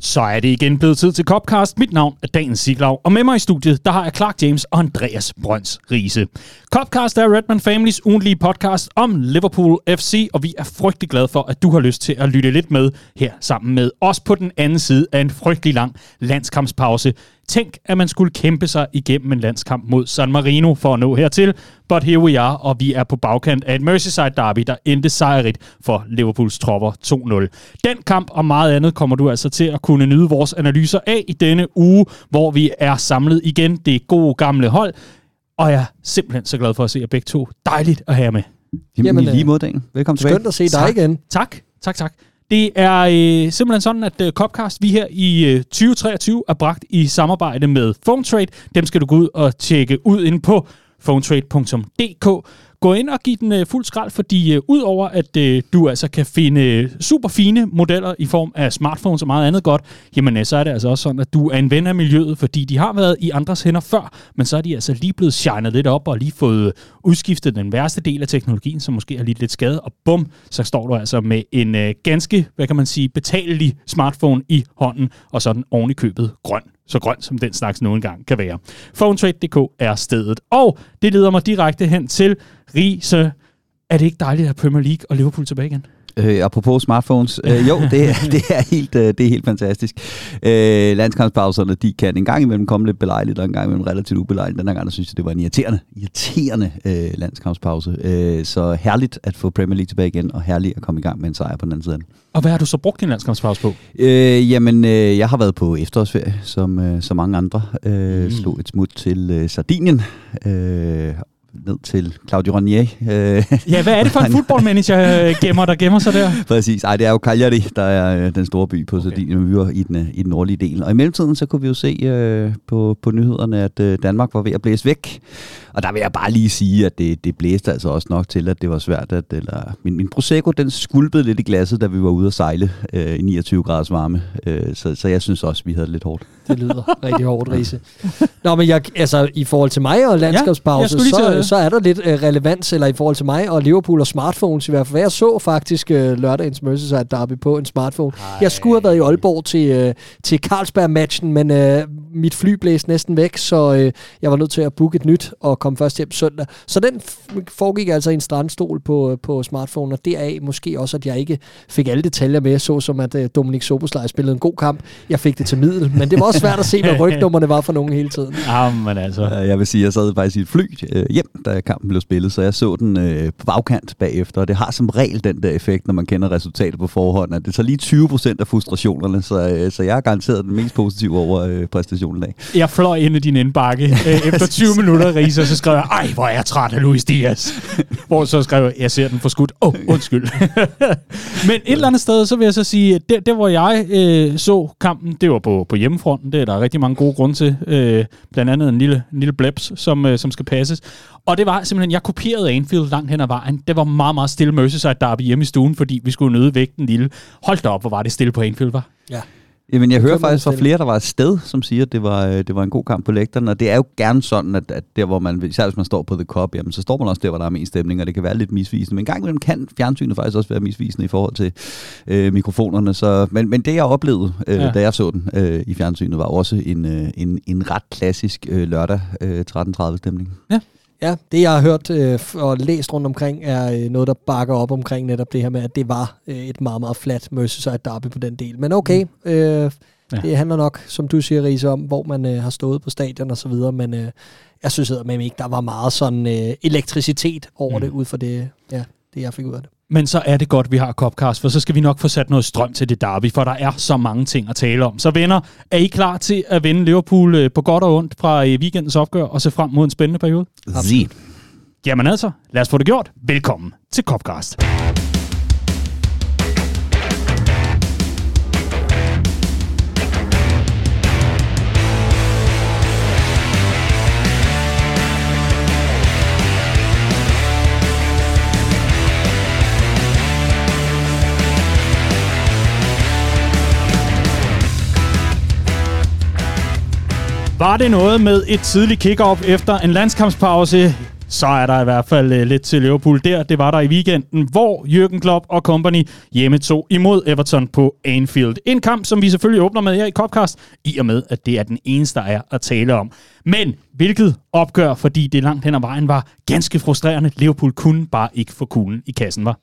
Så er det igen blevet tid til Copcast. Mit navn er Dagens Siglaug, og med mig i studiet, der har jeg Clark James og Andreas Brøns Riese. Copcast er Redman Families ugentlige podcast om Liverpool FC, og vi er frygtelig glade for, at du har lyst til at lytte lidt med her sammen med os på den anden side af en frygtelig lang landskampspause. Tænk, at man skulle kæmpe sig igennem en landskamp mod San Marino for at nå hertil, but here we are, og vi er på bagkant af et Merseyside derby, der endte sejrigt for Liverpools tropper 2-0. Den kamp og meget andet kommer du altså til at kunne nyde vores analyser af i denne uge, hvor vi er samlet igen. Det er gode gamle hold, og jeg er simpelthen så glad for at se jer begge to. Dejligt at have jer med. Jamen, Jamen i lige måde, Dan. Velkommen tilbage. Skønt at se dig tak. igen. Tak, tak, tak. Det er øh, simpelthen sådan, at øh, Copcast, vi her i øh, 2023 er bragt i samarbejde med PhoneTrade. Dem skal du gå ud og tjekke ud inde på phonetrade.dk. Gå ind og giv den øh, fuld skrald, fordi øh, udover at øh, du altså kan finde øh, super fine modeller i form af smartphones og meget andet godt, jamen øh, så er det altså også sådan, at du er en ven af miljøet, fordi de har været i andres hænder før, men så er de altså lige blevet shined lidt op og lige fået udskiftet den værste del af teknologien, som måske har lidt lidt skade, og bum, så står du altså med en øh, ganske, hvad kan man sige, betalelig smartphone i hånden, og så den oven i købet grøn så grøn som den slags nogen gang kan være. PhoneTrade.dk er stedet. Og det leder mig direkte hen til Riese. Er det ikke dejligt at have Premier League og Liverpool tilbage igen? Øh, apropos smartphones. Øh, jo, det, det, er helt, øh, det er helt fantastisk. Øh, landskampspauserne, de kan en gang imellem komme lidt belejligt, og en gang imellem relativt ubelejligt. Den her gang, der synes jeg, det var en irriterende, irriterende øh, landskampspause. Øh, så herligt at få Premier League tilbage igen, og herligt at komme i gang med en sejr på den anden side. Og hvad har du så brugt din landskampspause på? Øh, jamen, øh, jeg har været på efterårsferie, som, øh, som mange andre. Øh, mm. Slog et smut til øh, Sardinien, øh, ned til Claudio Ranier. Øh, ja, hvad er det for en fodboldmanager gemmer, der gemmer sig der? Præcis. Ej, det er jo Cagliari, der er øh, den store by på okay. Sardinien, vi var i den, øh, i den nordlige del. Og i mellemtiden, så kunne vi jo se øh, på, på nyhederne, at øh, Danmark var ved at blæse væk. Og der vil jeg bare lige sige, at det, det blæste altså også nok til, at det var svært. At, eller, min, min Prosecco, den skulpede lidt i glasset, da vi var ude at sejle øh, i 29 graders varme. Øh, så, så jeg synes også, vi havde det lidt hårdt. Det lyder rigtig hårdt, Riese. Nå, men jeg, altså, i forhold til mig og landskabspause, ja, så, så er der lidt øh, relevans, eller i forhold til mig og Liverpool og smartphones i hvert fald. Jeg så faktisk øh, lørdagens Merseyside derby på en smartphone. Ej. Jeg skulle have været i Aalborg til, øh, til Carlsberg-matchen, men øh, mit fly blæste næsten væk, så øh, jeg var nødt til at booke et nyt og komme først hjem søndag. Så den foregik altså i en strandstol på, på smartphone, og deraf måske også, at jeg ikke fik alle detaljer med, så som at øh, Dominik Soboslej spillede en god kamp. Jeg fik det til middel, men det var også svært at se, hvad rygnummerne var for nogen hele tiden. Jamen altså. Jeg vil sige, jeg sad faktisk i et fly øh, hjem, da kampen blev spillet, så jeg så den øh, på bagkant bagefter, og det har som regel den der effekt, når man kender resultatet på forhånd, at det tager lige 20 procent af frustrationerne, så, øh, så jeg er garanteret den mest positive over øh, præstationen af. Jeg fløj ind i din indbakke øh, efter 20 minutter, Riese, og så skrev jeg, ej, hvor er jeg træt af Luis Diaz. Hvor så skrev jeg, jeg ser den for skudt. Åh, oh, undskyld. Men et eller andet sted, så vil jeg så sige, at der, der hvor jeg øh, så kampen, det var på, på hjemmefronten. Det er der rigtig mange gode grunde til. Øh, blandt andet en lille, en lille blebs, som, øh, som skal passes. Og det var simpelthen, jeg kopierede Anfield langt hen ad vejen. Det var meget, meget stille Merseyside derby hjemme i stuen, fordi vi skulle nøde væk den lille. Hold da op, hvor var det stille på Anfield, var? Ja. Jamen, jeg hører faktisk fra flere, der var et sted, som siger, at det var, øh, det var en god kamp på lægterne, og det er jo gerne sådan, at, at der, hvor man, især hvis man står på The Cup, jamen, så står man også der, hvor der er mest stemning, og det kan være lidt misvisende. Men en gang imellem kan fjernsynet faktisk også være misvisende i forhold til øh, mikrofonerne. Så, men, men det, jeg oplevede, øh, ja. da jeg så den øh, i fjernsynet, var også en, øh, en, en ret klassisk øh, lørdag øh, 13.30 stemning. Ja. Ja, det jeg har hørt øh, og læst rundt omkring, er øh, noget, der bakker op omkring netop det her med, at det var øh, et meget, meget flat Merseyside derby på den del. Men okay, mm. øh, ja. det handler nok, som du siger, Riese, om, hvor man øh, har stået på stadion og så videre, men øh, jeg synes at ikke, der var meget sådan øh, elektricitet over mm. det, ud fra det, ja, det, jeg fik ud af det. Men så er det godt, vi har Copcast, for så skal vi nok få sat noget strøm til det derby, for der er så mange ting at tale om. Så venner, er I klar til at vinde Liverpool øh, på godt og ondt fra øh, weekendens opgør og se frem mod en spændende periode? Absolut. Jamen altså, lad os få det gjort. Velkommen til Copcast. Var det noget med et tidligt kick-off efter en landskampspause? så er der i hvert fald øh, lidt til Liverpool der. Det var der i weekenden, hvor Jürgen Klopp og company hjemme tog imod Everton på Anfield. En kamp, som vi selvfølgelig åbner med her i Copcast, i og med, at det er den eneste, der er at tale om. Men hvilket opgør, fordi det langt hen ad vejen var ganske frustrerende. Liverpool kunne bare ikke få kuglen i kassen, var.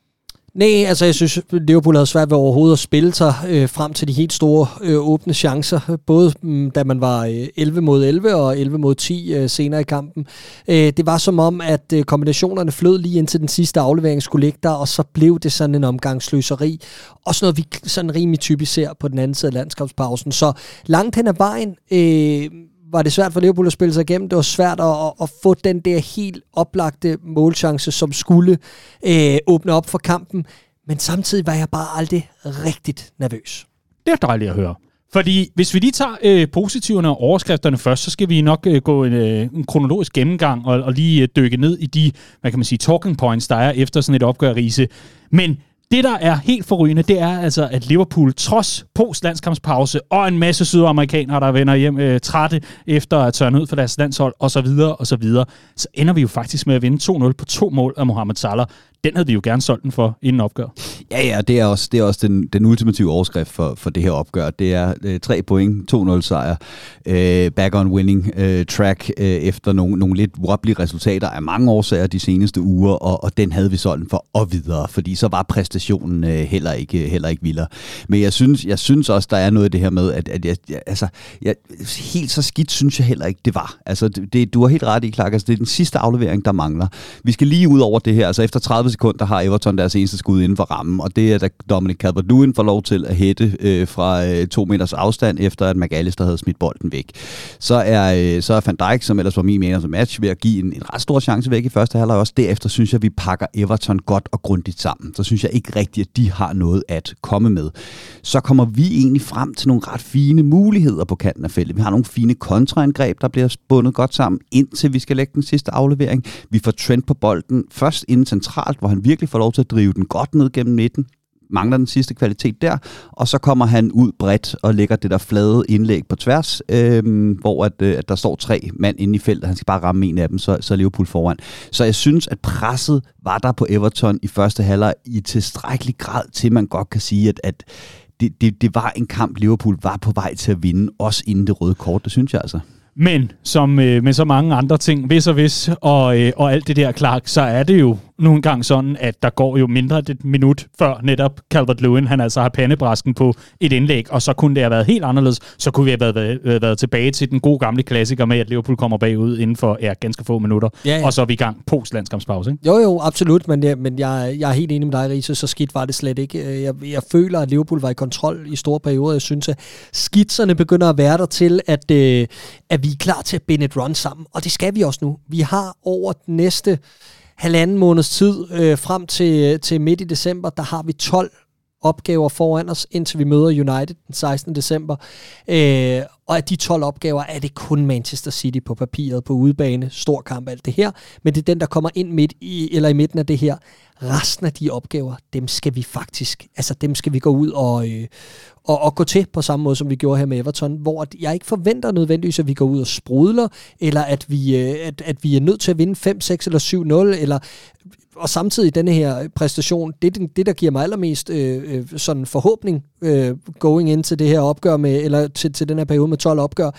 Nej, altså jeg synes, Liverpool havde svært ved overhovedet at spille sig øh, frem til de helt store øh, åbne chancer. Både mm, da man var øh, 11 mod 11 og 11 mod 10 øh, senere i kampen. Øh, det var som om, at øh, kombinationerne flød lige indtil den sidste aflevering skulle ligge der, og så blev det sådan en omgangsløseri. Også noget, vi sådan rimelig typisk ser på den anden side af landskabspausen. Så langt hen ad vejen... Øh, var det svært for Liverpool at spille sig igennem. Det var svært at, at få den der helt oplagte målchance, som skulle øh, åbne op for kampen. Men samtidig var jeg bare aldrig rigtigt nervøs. Det er dejligt at høre. Fordi hvis vi lige tager øh, positiverne og overskrifterne først, så skal vi nok øh, gå en, øh, en kronologisk gennemgang og, og lige øh, dykke ned i de, hvad kan man sige, talking points, der er efter sådan et opgør, Riese. Men det, der er helt forrygende, det er altså, at Liverpool trods post-landskampspause og en masse sydamerikanere, der vender hjem øh, trætte efter at tørne ud for deres landshold osv., osv., så ender vi jo faktisk med at vinde 2-0 på to mål af Mohamed Salah den havde vi jo gerne solgt den for inden opgør. Ja, ja, det er også, det er også den, den ultimative overskrift for, for det her opgør. Det er øh, tre point, 2-0 sejr, øh, back on winning øh, track øh, efter nogle, nogle lidt wobbly resultater af mange årsager de seneste uger, og, og den havde vi solgt den for og videre, fordi så var præstationen øh, heller ikke heller ikke vildere. Men jeg synes, jeg synes også, der er noget af det her med, at, at jeg, jeg, altså, jeg, helt så skidt synes jeg heller ikke, det var. Altså, det, du har helt ret i, Clark, altså, det er den sidste aflevering, der mangler. Vi skal lige ud over det her, altså efter 30 sekunder har Everton deres eneste skud inden for rammen, og det er da Dominic Calvert-Lewin får lov til at hætte øh, fra øh, to meters afstand, efter at McAllister havde smidt bolden væk. Så er, øh, så er Van Dijk, som ellers var min mening som match, ved at give en, en ret stor chance væk i første halvleg også. Derefter synes jeg, vi pakker Everton godt og grundigt sammen. Så synes jeg ikke rigtigt, at de har noget at komme med. Så kommer vi egentlig frem til nogle ret fine muligheder på kanten af feltet. Vi har nogle fine kontraangreb, der bliver bundet godt sammen, indtil vi skal lægge den sidste aflevering. Vi får Trent på bolden først inden centralt, hvor han virkelig får lov til at drive den godt ned gennem midten, mangler den sidste kvalitet der, og så kommer han ud bredt og lægger det der flade indlæg på tværs, øh, hvor at, øh, at der står tre mand inde i feltet, han skal bare ramme en af dem, så, så er Liverpool foran. Så jeg synes, at presset var der på Everton i første halvleg i tilstrækkelig grad til, man godt kan sige, at, at det, det, det var en kamp, Liverpool var på vej til at vinde, også inden det røde kort, det synes jeg altså. Men som øh, med så mange andre ting, hvis og hvis, og, øh, og alt det der, Clark, så er det jo nogle gange sådan, at der går jo mindre end et minut før netop Calvert Lewin, han altså har pandebrasken på et indlæg, og så kunne det have været helt anderledes. Så kunne vi have været, været, været tilbage til den gode gamle klassiker med, at Liverpool kommer bagud inden for ja, ganske få minutter, ja, ja. og så er vi i gang post landskampspause. Ikke? Jo, jo, absolut, men, ja, men jeg, jeg er helt enig med dig, Riese, så skidt var det slet ikke. Jeg, jeg føler, at Liverpool var i kontrol i store perioder. Jeg synes, at skitserne begynder at være der til, at, øh, at vi er klar til at binde et run sammen, og det skal vi også nu. Vi har over den næste halvanden måneds tid øh, frem til, til midt i december, der har vi 12 opgaver foran os, indtil vi møder United den 16. december. Øh, og af de 12 opgaver er det kun Manchester City på papiret, på udebane, stor kamp, alt det her. Men det er den, der kommer ind midt i, eller i midten af det her. Resten af de opgaver, dem skal vi faktisk, altså dem skal vi gå ud og, øh, og, og gå til på samme måde, som vi gjorde her med Everton, hvor jeg ikke forventer nødvendigvis, at vi går ud og sprudler, eller at vi, øh, at, at vi er nødt til at vinde 5, 6 eller 7-0, eller og samtidig denne her præstation, det, det der giver mig allermest øh, øh, sådan forhåbning øh, going ind til det her opgør med, eller til, til den her periode med 12 opgør,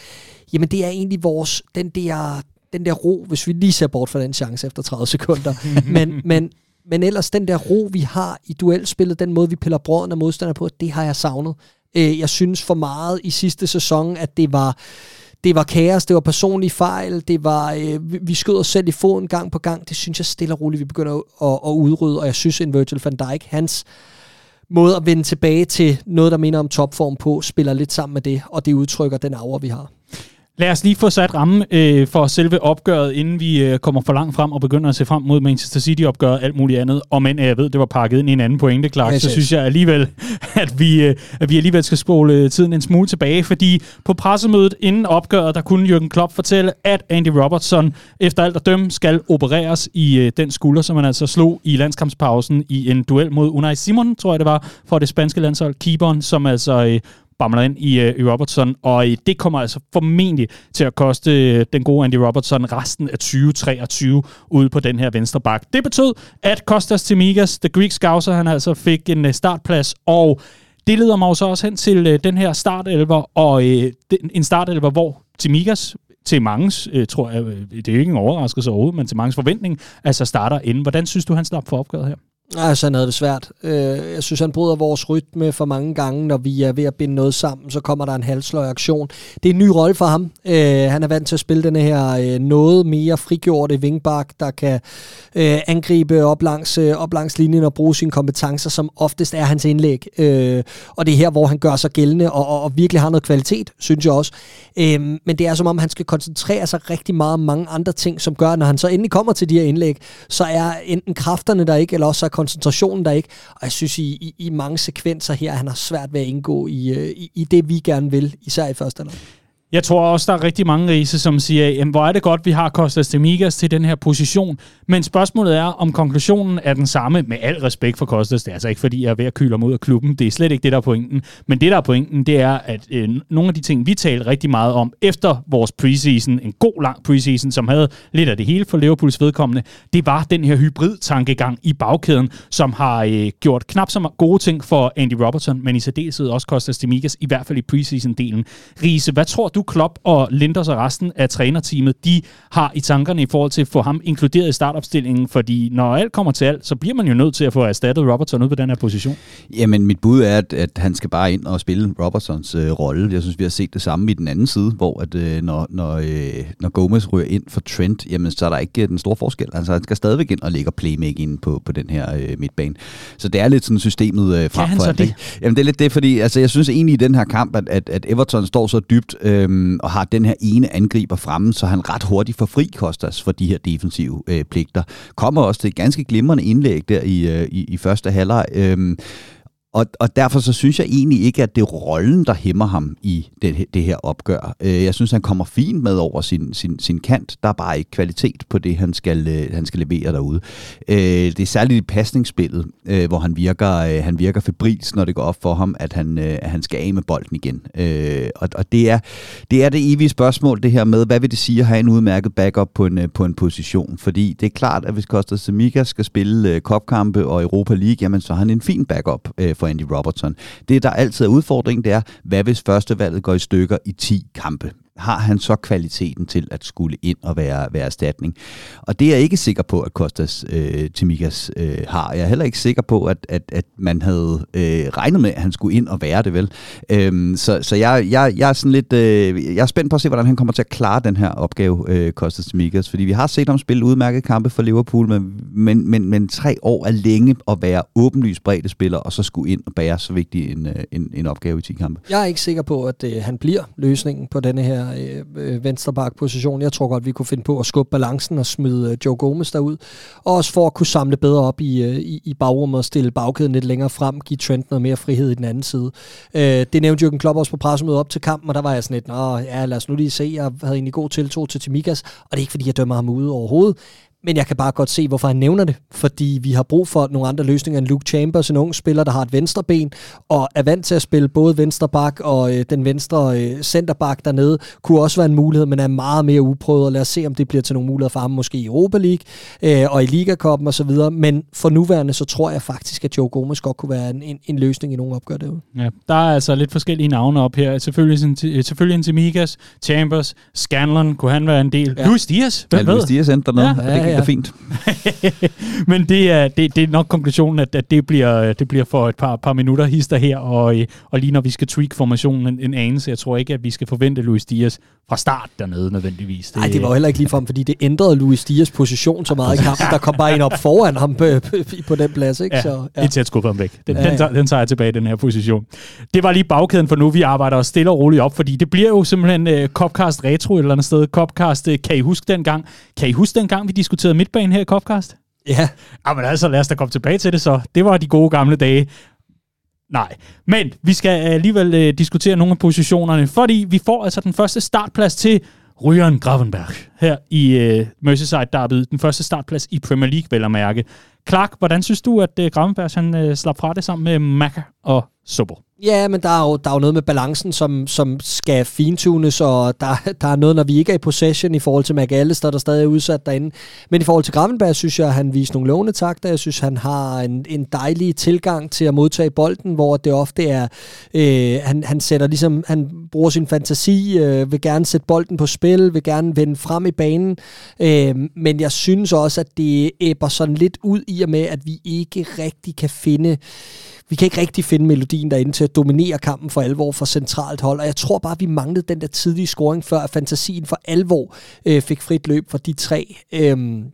jamen det er egentlig vores, den der, den der ro, hvis vi lige ser bort fra den chance efter 30 sekunder, men, men, men ellers den der ro, vi har i duelspillet, den måde, vi piller brøden af modstander på, det har jeg savnet. Øh, jeg synes for meget i sidste sæson, at det var det var kaos, det var personlige fejl, det var, øh, vi skød os selv i foden gang på gang. Det synes jeg stille og roligt, vi begynder at, at, at udrydde, og jeg synes, en Virgil van Dijk, hans måde at vende tilbage til noget, der minder om topform på, spiller lidt sammen med det, og det udtrykker den aura, vi har. Lad os lige få sat ramme øh, for selve opgøret, inden vi øh, kommer for langt frem og begynder at se frem mod Manchester City-opgøret og alt muligt andet. Og men jeg ved, det var pakket ind i en anden pointe, Clark, så synes jeg alligevel, at vi, øh, at vi alligevel skal spole tiden en smule tilbage, fordi på pressemødet inden opgøret, der kunne Jürgen Klopp fortælle, at Andy Robertson efter alt at dømme skal opereres i øh, den skulder, som han altså slog i landskampspausen i en duel mod Unai Simon, tror jeg det var, for det spanske landshold, keeperen, som altså øh, bamler ind i, øh, i Robertson, og øh, det kommer altså formentlig til at koste øh, den gode Andy Robertson resten af 2023 ude på den her venstre bak. Det betød, at Kostas Timigas, The Greek Scouser, han altså fik en øh, startplads, og det leder mig så også hen til øh, den her startelver, og øh, den, en startelver, hvor Timigas til mangens, øh, tror jeg, øh, det er ikke en overraskelse overhovedet, men til mangens forventning, altså starter inden. Hvordan synes du, han slap for opgøret her? Altså, han havde det svært. Øh, jeg synes, han bryder vores rytme for mange gange, når vi er ved at binde noget sammen, så kommer der en halsløj aktion. Det er en ny rolle for ham. Øh, han er vant til at spille den her øh, noget mere frigjorte vingbak, der kan angribe op langs, op langs linjen og bruge sine kompetencer, som oftest er hans indlæg. Og det er her, hvor han gør sig gældende og, og, og virkelig har noget kvalitet, synes jeg også. men det er som om, han skal koncentrere sig rigtig meget om mange andre ting, som gør, at når han så endelig kommer til de her indlæg, så er enten kræfterne der ikke, eller også koncentrationen der ikke. Og jeg synes, i, i, i mange sekvenser her, han har svært ved at indgå i, øh, i, i det, vi gerne vil, især i første halvleg. Jeg tror også, der er rigtig mange rise, som siger, jamen, hvor er det godt, vi har Kostas Demigas til den her position. Men spørgsmålet er, om konklusionen er den samme, med al respekt for Kostas. Det er altså ikke, fordi jeg er ved at kyle ham ud af klubben. Det er slet ikke det, der er pointen. Men det, der er pointen, det er, at øh, nogle af de ting, vi talte rigtig meget om efter vores preseason, en god lang preseason, som havde lidt af det hele for Liverpools vedkommende, det var den her hybrid-tankegang i bagkæden, som har øh, gjort knap så gode ting for Andy Robertson, men i særdeleshed også Kostas Demigas, i hvert fald i preseason-delen. Riese, hvad tror du, Klopp og Linders og resten af trænerteamet, de har i tankerne i forhold til at få ham inkluderet i startopstillingen? Fordi når alt kommer til alt, så bliver man jo nødt til at få erstattet Robertson ud på den her position. Jamen, mit bud er, at, at han skal bare ind og spille Robertsons øh, rolle. Jeg synes, vi har set det samme i den anden side, hvor at, øh, når, når, øh, når Gomez ryger ind for Trent, jamen, så er der ikke den store forskel. Altså, han skal stadigvæk ind og lægge playmaking på, på den her øh, midtbane. Så det er lidt sådan systemet øh, frem kan han for så det? Jamen, det er lidt det, fordi altså, jeg synes egentlig i den her kamp, at, at, at Everton står så dybt øh, øhm, og har den her ene angriber fremme, så han ret hurtigt får fri Kostas for de her defensive øh, pligter. Kommer også til et ganske glimrende indlæg der i, øh, i, i første halvleg. Øh, og, og derfor så synes jeg egentlig ikke, at det er rollen, der hæmmer ham i det, det her opgør. Øh, jeg synes, han kommer fint med over sin, sin, sin kant. Der er bare ikke kvalitet på det, han skal, øh, han skal levere derude. Øh, det er særligt i pasningsspillet, hvor han virker, han virker febrils, når det går op for ham, at han, at han skal af med bolden igen. Og, og det, er, det er det evige spørgsmål, det her med, hvad vil det sige at have en udmærket backup på en, på en position? Fordi det er klart, at hvis Costa Semica skal spille kopkampe og Europa League, jamen så har han en fin backup for for Andy Robertson. Det, der altid er udfordringen, det er, hvad hvis førstevalget går i stykker i 10 kampe? Har han så kvaliteten til at skulle ind og være, være erstatning. Og det er jeg ikke sikker på, at Kostas øh, Timikas øh, har. Jeg er heller ikke sikker på, at, at, at man havde øh, regnet med, at han skulle ind og være det vel. Øhm, så så jeg, jeg, jeg er sådan lidt, øh, jeg er spændt på at se, hvordan han kommer til at klare den her opgave, øh, Kostas Timikas. Fordi vi har set ham spille udmærket kampe for Liverpool, men, men, men, men tre år er længe at være åbenlyst bredde spiller, og så skulle ind og bære så vigtig en, øh, en, en opgave i 10 kampe. Jeg er ikke sikker på, at øh, han bliver løsningen på denne her her øh, venstreback-position. Jeg tror godt, vi kunne finde på at skubbe balancen og smide øh, Joe Gomez derud. Og også for at kunne samle bedre op i, øh, i, i bagrummet og stille bagkæden lidt længere frem, give Trent noget mere frihed i den anden side. Øh, det nævnte Jürgen Klopp også på pressemødet op til kampen, og der var jeg sådan lidt, Nå, ja, lad os nu lige se, jeg havde egentlig god tiltro til Timikas, og det er ikke fordi, jeg dømmer ham ude overhovedet, men jeg kan bare godt se, hvorfor han nævner det. Fordi vi har brug for nogle andre løsninger end Luke Chambers, en ung spiller, der har et venstre ben, og er vant til at spille både venstre bak og øh, den venstre øh, centerback dernede, kunne også være en mulighed, men er meget mere uprøvet, og lad os se, om det bliver til nogle muligheder for ham, måske i Europa League øh, og i Ligakoppen osv. Men for nuværende, så tror jeg faktisk, at Joe Gomez godt kunne være en, en, en løsning i nogle opgør derude. Ja, der er altså lidt forskellige navne op her. Selvfølgelig, selvfølgelig en Timikas, Chambers, Scanlon, kunne han være en del. Ja. Luis Diaz, hvem ja, ved? Luis Diaz endte dernede. Ja, ja, ja ja. fint. Men det er, det, det er nok konklusionen, at, at det, bliver, det bliver for et par, par minutter hister her, og, og lige når vi skal tweak formationen en, en anelse, jeg tror ikke, at vi skal forvente Luis Diaz fra start dernede nødvendigvis. Nej, det, det var heller ikke lige for ham, fordi det ændrede Luis Diaz position så meget i kampen. Der kom bare en op foran ham på, på den plads. Ikke? Ja, så, ja. indtil at skubbe ham væk. Den, ja, ja. Den, tager, den tager jeg tilbage, den her position. Det var lige bagkæden for nu. Vi arbejder os stille og roligt op, fordi det bliver jo simpelthen uh, Copcast Retro et eller andet sted. Copcast, uh, kan I huske den gang? Kan I huske den gang, vi diskuterede midtbanen her i Copcast? Ja. Jamen altså, lad os da komme tilbage til det så. Det var de gode gamle dage. Nej, men vi skal øh, alligevel øh, diskutere nogle af positionerne, fordi vi får altså den første startplads til Ryan Gravenberg her i øh, Merseyside Derby. Den første startplads i Premier League, vel at mærke. Clark, hvordan synes du, at øh, Gravenberg han, uh, slap fra det sammen med Macca og Sobel? Ja, men der er jo, der er jo noget med balancen, som, som skal fintunes, og der, der er noget, når vi ikke er i possession i forhold til McAllister, der stadig er udsat derinde. Men i forhold til Gravenberg, synes jeg, at han viser nogle lovende takter. Jeg synes, han har en, en dejlig tilgang til at modtage bolden, hvor det ofte er, øh, han, han sætter ligesom, han bruger sin fantasi, øh, vil gerne sætte bolden på spil, vil gerne vende frem i banen. Øh, men jeg synes også, at det æbber sådan lidt ud i og med, at vi ikke rigtig kan finde vi kan ikke rigtig finde melodien derinde til at dominere kampen for alvor for centralt hold, og jeg tror bare, vi manglede den der tidlige scoring, før at fantasien for alvor øh, fik frit løb for de tre. Øhm,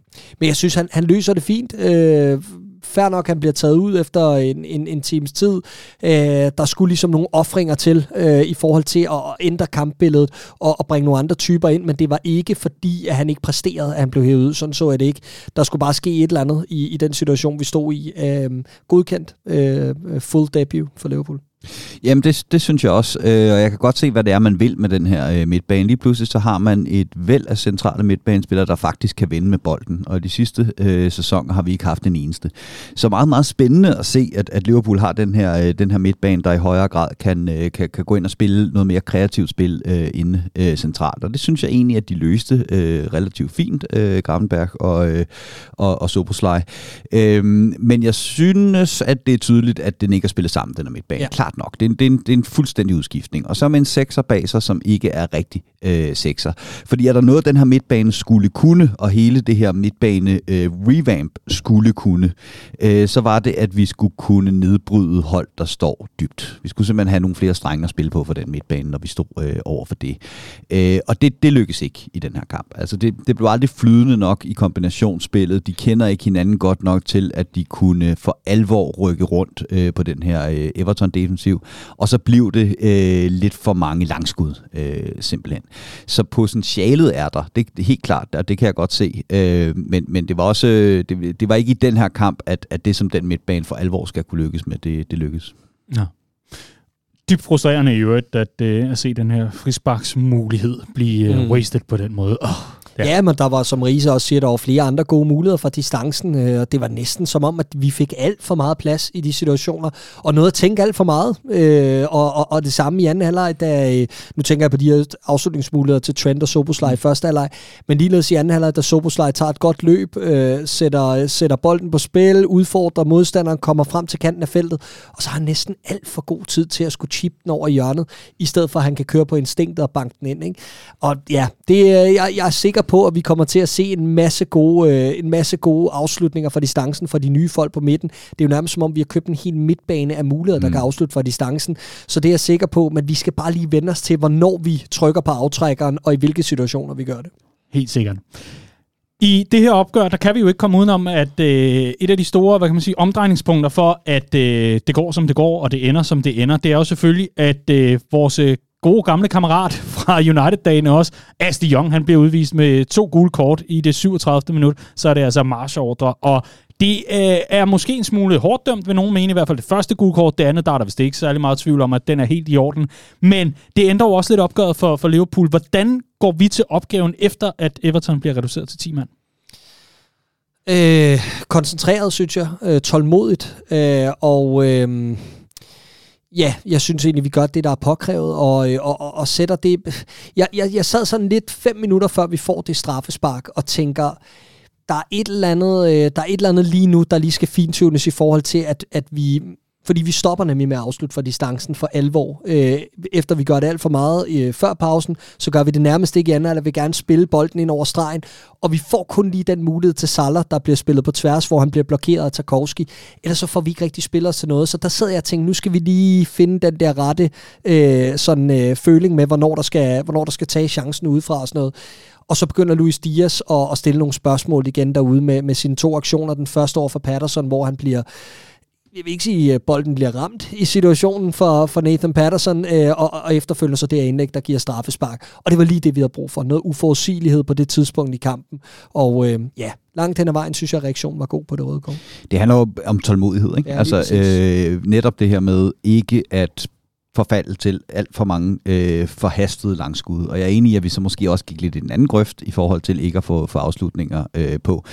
men jeg synes, han, han løser det fint. Øh, fair nok, han bliver taget ud efter en, en, en times tid. Øh, der skulle ligesom nogle offringer til øh, i forhold til at ændre kampbilledet og, og bringe nogle andre typer ind, men det var ikke fordi, at han ikke præsterede, at han blev hævet ud. Sådan så jeg det ikke. Der skulle bare ske et eller andet i, i den situation, vi stod i. Øh, godkendt øh, full debut for Liverpool. Jamen, det, det synes jeg også, øh, og jeg kan godt se, hvad det er, man vil med den her øh, midtbane. Lige pludselig så har man et væld af centrale midtbanespillere, der faktisk kan vinde med bolden, og de sidste øh, sæsoner har vi ikke haft den eneste. Så meget, meget spændende at se, at, at Liverpool har den her, øh, den her midtbane, der i højere grad kan, øh, kan, kan gå ind og spille noget mere kreativt spil øh, inde øh, centralt, og det synes jeg egentlig, at de løste øh, relativt fint, øh, Gravenberg og, øh, og, og Soboslej. Øh, men jeg synes, at det er tydeligt, at den ikke er spillet sammen, den her midtbane. Ja. Klart klart nok. Det er, en, det, er en, det er en fuldstændig udskiftning. Og så med en sekser bag sig, som ikke er rigtig øh, sekser. Fordi er der noget, den her midtbane skulle kunne, og hele det her midtbane øh, revamp skulle kunne, øh, så var det, at vi skulle kunne nedbryde hold, der står dybt. Vi skulle simpelthen have nogle flere strenge at spille på for den midtbane, når vi stod øh, over for det. Øh, og det, det lykkes ikke i den her kamp. Altså det, det blev aldrig flydende nok i kombinationsspillet. De kender ikke hinanden godt nok til, at de kunne for alvor rykke rundt øh, på den her øh, Everton defensiv offensiv, og så blev det øh, lidt for mange langskud, øh, simpelthen. Så potentialet er der, det, det er helt klart, og det kan jeg godt se, øh, men, men det var også, det, det var ikke i den her kamp, at, at det som den midtbane for alvor skal kunne lykkes med, det, det lykkes. Ja dybt frustrerende i øvrigt, at, uh, at se den her frisparksmulighed blive uh, mm. wasted på den måde. Oh. Ja. ja, men der var, som Riese også siger, der var flere andre gode muligheder for distancen, øh, og det var næsten som om, at vi fik alt for meget plads i de situationer, og noget at tænke alt for meget. Øh, og, og, og det samme i anden halvleg, da, øh, nu tænker jeg på de her afslutningsmuligheder til Trent og Soboslej i første halvleg, men ligeledes i anden halvleg, da Soboslej tager et godt løb, øh, sætter, sætter bolden på spil, udfordrer modstanderen, kommer frem til kanten af feltet, og så har han næsten alt for god tid til at skulle chip den over hjørnet, i stedet for at han kan køre på instinktet og banke den ind. Ikke? Og ja, det, jeg, jeg er sikker sikker på, at vi kommer til at se en masse gode, øh, en masse gode afslutninger fra distancen for de nye folk på midten. Det er jo nærmest som om, vi har købt en hel midtbane af muligheder, der mm. kan afslutte fra distancen. Så det er jeg sikker på, men vi skal bare lige vende os til, hvornår vi trykker på aftrækkeren, og i hvilke situationer vi gør det. Helt sikkert. I det her opgør, der kan vi jo ikke komme udenom, at øh, et af de store hvad kan man sige, omdrejningspunkter for, at øh, det går, som det går, og det ender, som det ender, det er jo selvfølgelig, at øh, vores øh, gode gamle kammerat fra United-dagene også, Ashley Young, han bliver udvist med to gule kort i det 37. minut, så er det altså marchordre, og det øh, er måske en smule hårdt dømt, ved nogen mene, i hvert fald det første gule kort, det andet, der er der vist ikke særlig meget tvivl om, at den er helt i orden. Men det ændrer jo også lidt opgøret for, for Liverpool. Hvordan går vi til opgaven, efter at Everton bliver reduceret til 10 mand? Øh, koncentreret, synes jeg. Øh, tålmodigt. Øh, og... Øh Ja, jeg synes egentlig, vi gør det, der er påkrævet, og, øh, og, og, og sætter det... Jeg, jeg, jeg sad sådan lidt fem minutter, før vi får det straffespark, og tænker, der er et eller andet, øh, der er et eller andet lige nu, der lige skal fintunes i forhold til, at, at vi fordi vi stopper nemlig med at afslutte for distancen for alvor. Øh, efter vi gør det alt for meget øh, før pausen, så gør vi det nærmest ikke andet, eller vi gerne spille bolden ind over stregen. Og vi får kun lige den mulighed til Salah, der bliver spillet på tværs, hvor han bliver blokeret af Tarkovski. Ellers så får vi ikke rigtig spillere til noget. Så der sidder jeg og tænker, nu skal vi lige finde den der rette øh, sådan, øh, føling med, hvornår der, skal, hvornår der skal tage chancen udefra og sådan noget. Og så begynder Luis Dias at, at stille nogle spørgsmål igen derude med, med sine to aktioner. Den første over for Patterson, hvor han bliver jeg vil ikke sige, at bolden bliver ramt i situationen for, for Nathan Patterson, øh, og, og efterfølgende så det er indlæg, der giver straffespark. Og det var lige det, vi havde brug for. Noget uforudsigelighed på det tidspunkt i kampen. Og øh, ja, langt hen ad vejen, synes jeg, at reaktionen var god på det røde Det handler jo om tålmodighed, ikke? Ja, altså, øh, netop det her med ikke at forfaldet til alt for mange øh, forhastede langskud. Og jeg er enig i, at vi så måske også gik lidt i den anden grøft i forhold til ikke at få, få afslutninger øh, på.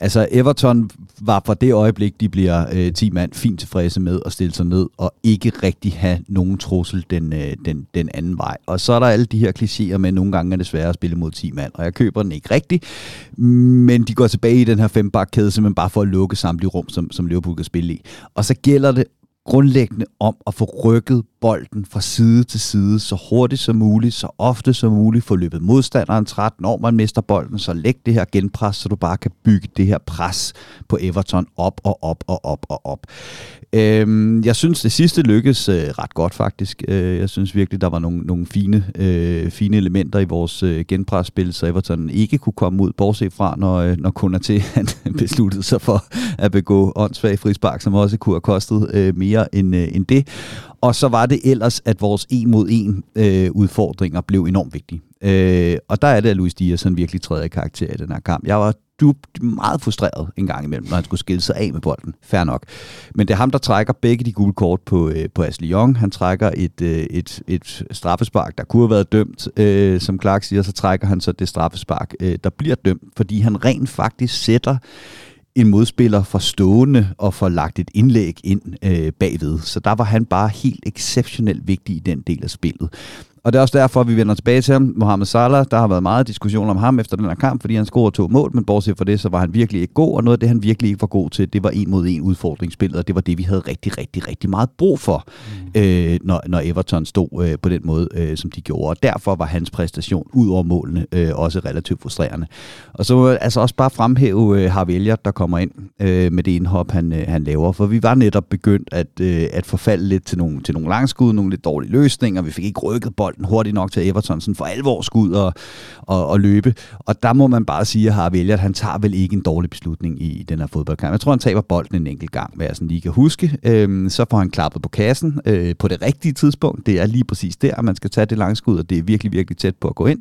Altså Everton var fra det øjeblik, de bliver øh, 10 mand fint tilfredse med at stille sig ned og ikke rigtig have nogen trussel den, øh, den, den anden vej. Og så er der alle de her klichéer med, at nogle gange er det svære at spille mod 10 mand, og jeg køber den ikke rigtigt. Men de går tilbage i den her fembakkæde, simpelthen bare for at lukke samtlige rum, som, som Liverpool kan spille i. Og så gælder det grundlæggende om at få rykket bolden fra side til side så hurtigt som muligt, så ofte som muligt, få løbet modstanderen træt, når man mister bolden, så læg det her genpres, så du bare kan bygge det her pres på Everton op og op og op og op. Øhm, jeg synes, det sidste lykkedes øh, ret godt faktisk. Øh, jeg synes virkelig, der var nogle, nogle fine, øh, fine elementer i vores øh, genpresspil, så Everton ikke kunne komme ud, bortset fra, når, øh, når Konaté han besluttede sig for at begå åndssvag frispark, som også kunne have kostet øh, mere end, øh, end det. Og så var det ellers, at vores en mod en øh, udfordringer blev enormt vigtige. Øh, og der er det, at Luis Dias sådan virkelig tredje karakter i den her kamp. Jeg var dybt meget frustreret en gang imellem, når han skulle skille sig af med bolden. Fair nok. Men det er ham, der trækker begge de gule kort på, øh, på Asli Young. Han trækker et, øh, et, et straffespark, der kunne have været dømt, øh, som Clark siger, så trækker han så det straffespark, øh, der bliver dømt, fordi han rent faktisk sætter en modspiller for stående og for lagt et indlæg ind øh, bagved. Så der var han bare helt exceptionelt vigtig i den del af spillet. Og det er også derfor, at vi vender tilbage til ham. Mohamed Salah, der har været meget diskussion om ham efter den her kamp, fordi han scorede to mål, men bortset fra det, så var han virkelig ikke god, og noget af det, han virkelig ikke var god til, det var en mod en udfordringsspillet, og det var det, vi havde rigtig, rigtig, rigtig meget brug for, mm. øh, når, når Everton stod øh, på den måde, øh, som de gjorde. Og derfor var hans præstation ud over målene øh, også relativt frustrerende. Og så må altså også bare fremhæve øh, Harvey Elliott, der kommer ind øh, med det indhop, han, øh, han laver, for vi var netop begyndt at, øh, at forfalde lidt til nogle, til nogle langskud, nogle lidt dårlige løsninger, vi fik ikke rykket bold bolden hurtigt nok til Everton sådan for alvor skud og, og, og løbe. Og der må man bare sige, at har at han tager vel ikke en dårlig beslutning i, i den her fodboldkamp. Jeg tror, han taber bolden en enkelt gang, hvad jeg sådan lige kan huske. Øhm, så får han klappet på kassen øh, på det rigtige tidspunkt. Det er lige præcis der, man skal tage det lange skud, og det er virkelig, virkelig tæt på at gå ind.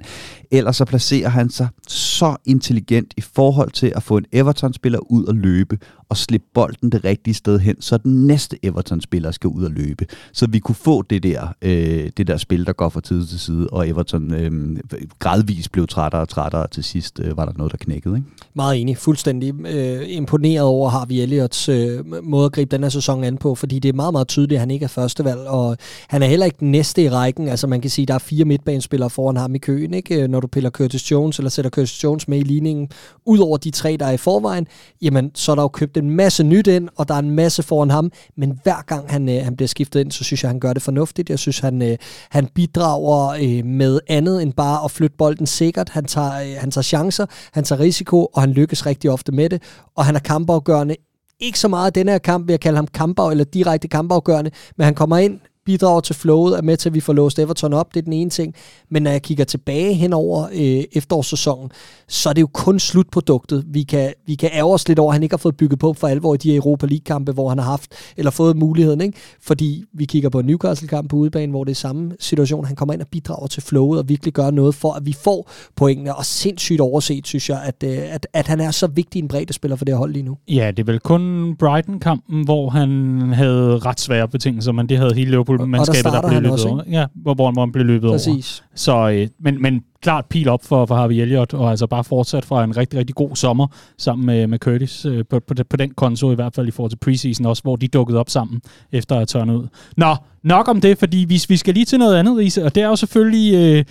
Ellers så placerer han sig så intelligent i forhold til at få en Everton-spiller ud og løbe, og slippe bolden det rigtige sted hen, så den næste Everton-spiller skal ud og løbe. Så vi kunne få det der, øh, det der spil, der går fra tid til side, og Everton øh, gradvist blev trættere og trættere, og til sidst øh, var der noget, der knækkede. Ikke? Meget enig. Fuldstændig øh, imponeret over Harvey Elliots øh, måde at gribe den her sæson an på, fordi det er meget, meget tydeligt, at han ikke er førstevalg, og han er heller ikke den næste i rækken. Altså man kan sige, at der er fire midtbanespillere foran ham i køen, ikke? Øh, når du piller Curtis Jones, eller sætter Curtis Jones med i ligningen. Udover de tre, der er i forvejen, jamen så er der jo købt en masse nyt ind, og der er en masse foran ham, men hver gang han, øh, han bliver skiftet ind, så synes jeg, han gør det fornuftigt. Jeg synes, han, øh, han bidrager øh, med andet end bare at flytte bolden sikkert. Han tager, øh, han tager chancer, han tager risiko, og han lykkes rigtig ofte med det, og han er kampafgørende ikke så meget den her kamp, vil jeg kalde ham kampaf, eller direkte kampafgørende, men han kommer ind, bidrager til flowet, er med til, at vi får låst Everton op, det er den ene ting. Men når jeg kigger tilbage hen over øh, efterårssæsonen, så er det jo kun slutproduktet. Vi kan, vi kan ærge os lidt over, at han ikke har fået bygget på for alvor i de Europa League-kampe, hvor han har haft, eller fået muligheden, ikke? fordi vi kigger på Newcastle-kamp på udebane, hvor det er samme situation. Han kommer ind og bidrager til flowet og virkelig gør noget for, at vi får pointene. Og sindssygt overset, synes jeg, at, øh, at, at han er så vigtig en bredde spiller for det hold lige nu. Ja, det er vel kun Brighton-kampen, hvor han havde ret svære betingelser, men det havde hele Liverpool Liverpool-mandskabet, der, der blev løbet også, over. Ja, hvor, hvor man blev løbet Præcis. over. Så, øh, men, men klart pil op for, for Harvey Elliott, og altså bare fortsat fra en rigtig, rigtig god sommer sammen med, med Curtis øh, på, på, på den konto, i hvert fald i forhold til preseason også, hvor de dukkede op sammen efter at have ud. Nå, nok om det, fordi vi, vi skal lige til noget andet, Riese, og det er jo selvfølgelig... Øh,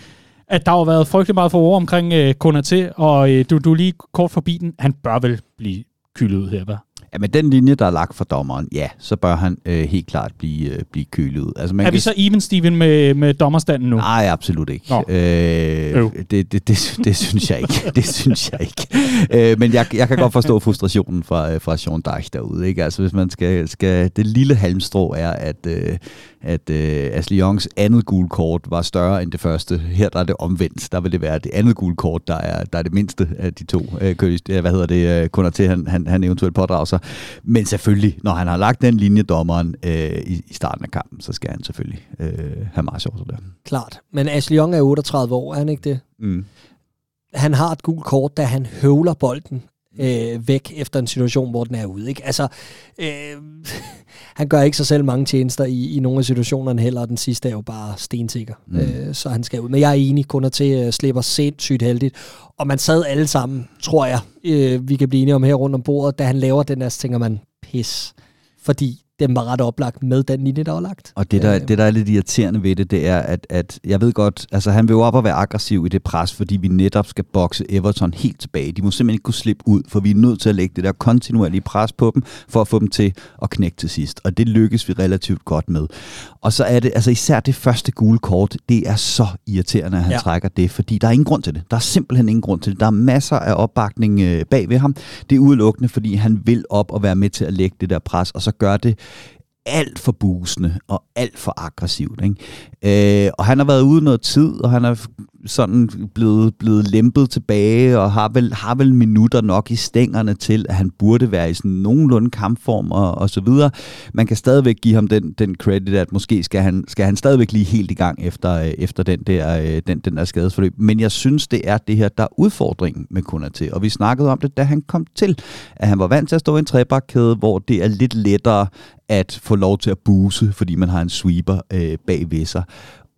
at der har været frygtelig meget for ord omkring øh, Konaté, og øh, du, du er lige kort forbi den. Han bør vel blive kyldet ud her, hvad? Ja, med den linje, der er lagt for dommeren, ja, så bør han øh, helt klart blive, øh, blive kølet ud. Altså, man er kan... vi så even, Steven, med, med dommerstanden nu? Nej, absolut ikke. Øh, det, det, det, det, det synes jeg ikke. det synes jeg ikke. Øh, men jeg, jeg kan godt forstå frustrationen fra, øh, fra Sean Dyche derude. Ikke? Altså, hvis man skal, skal... Det lille halmstrå er, at, øh, at øh, Ashley Youngs andet gule kort var større end det første. Her der er det omvendt. Der vil det være det andet gule kort, der er, der er det mindste af de to. Øh, hvad hedder det? Øh, kunder til, han, han, han eventuelt pådrager sig. Men selvfølgelig, når han har lagt den linje, dommeren, øh, i, i starten af kampen, så skal han selvfølgelig øh, have meget sjovt der. Klart. Men Ashley Young er 38 år, er han ikke det? Mm. Han har et gult kort, da han høvler bolden øh, væk efter en situation, hvor den er ude. Ikke? Altså, øh, han gør ikke sig selv mange tjenester i, i nogle af situationerne heller, og den sidste er jo bare stensikker. Mm. Øh, så han skal ud. Men jeg er enig, kun til uh, slipper sindssygt heldigt. Og man sad alle sammen, tror jeg, øh, vi kan blive enige om her rundt om bordet, da han laver den her, så tænker man, pis. Fordi den var ret oplagt med den linje, der var lagt. Og det der, øh. det, der er lidt irriterende ved det, det er, at, at jeg ved godt, altså han vil jo op og være aggressiv i det pres, fordi vi netop skal bokse Everton helt tilbage. De må simpelthen ikke kunne slippe ud, for vi er nødt til at lægge det der kontinuerlige pres på dem, for at få dem til at knække til sidst. Og det lykkes vi relativt godt med. Og så er det, altså især det første gule kort, det er så irriterende, at han ja. trækker det, fordi der er ingen grund til det. Der er simpelthen ingen grund til det. Der er masser af opbakning øh, bag ved ham. Det er udelukkende, fordi han vil op og være med til at lægge det der pres, og så gør det alt for busende og alt for aggressivt. Ikke? Øh, og han har været ude noget tid, og han har sådan blevet, blevet lempet tilbage, og har vel, har vel minutter nok i stængerne til, at han burde være i sådan nogenlunde kampform og, og så videre. Man kan stadigvæk give ham den, den credit, at måske skal han, skal han stadigvæk lige helt i gang efter, øh, efter den, der, øh, den, den der skadesforløb. Men jeg synes, det er det her, der er udfordringen med Kunate. Og vi snakkede om det, da han kom til, at han var vant til at stå i en trebakkæde, hvor det er lidt lettere at få lov til at buse, fordi man har en sweeper øh, bag ved sig.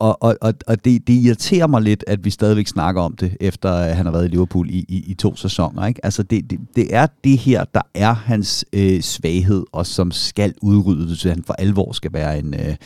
Og, og, og, og det, det irriterer mig lidt, at vi stadigvæk snakker om det, efter at han har været i Liverpool i, i, i to sæsoner. Ikke? Altså det, det, det er det her, der er hans øh, svaghed, og som skal udryddes, så han for alvor skal være en, øh,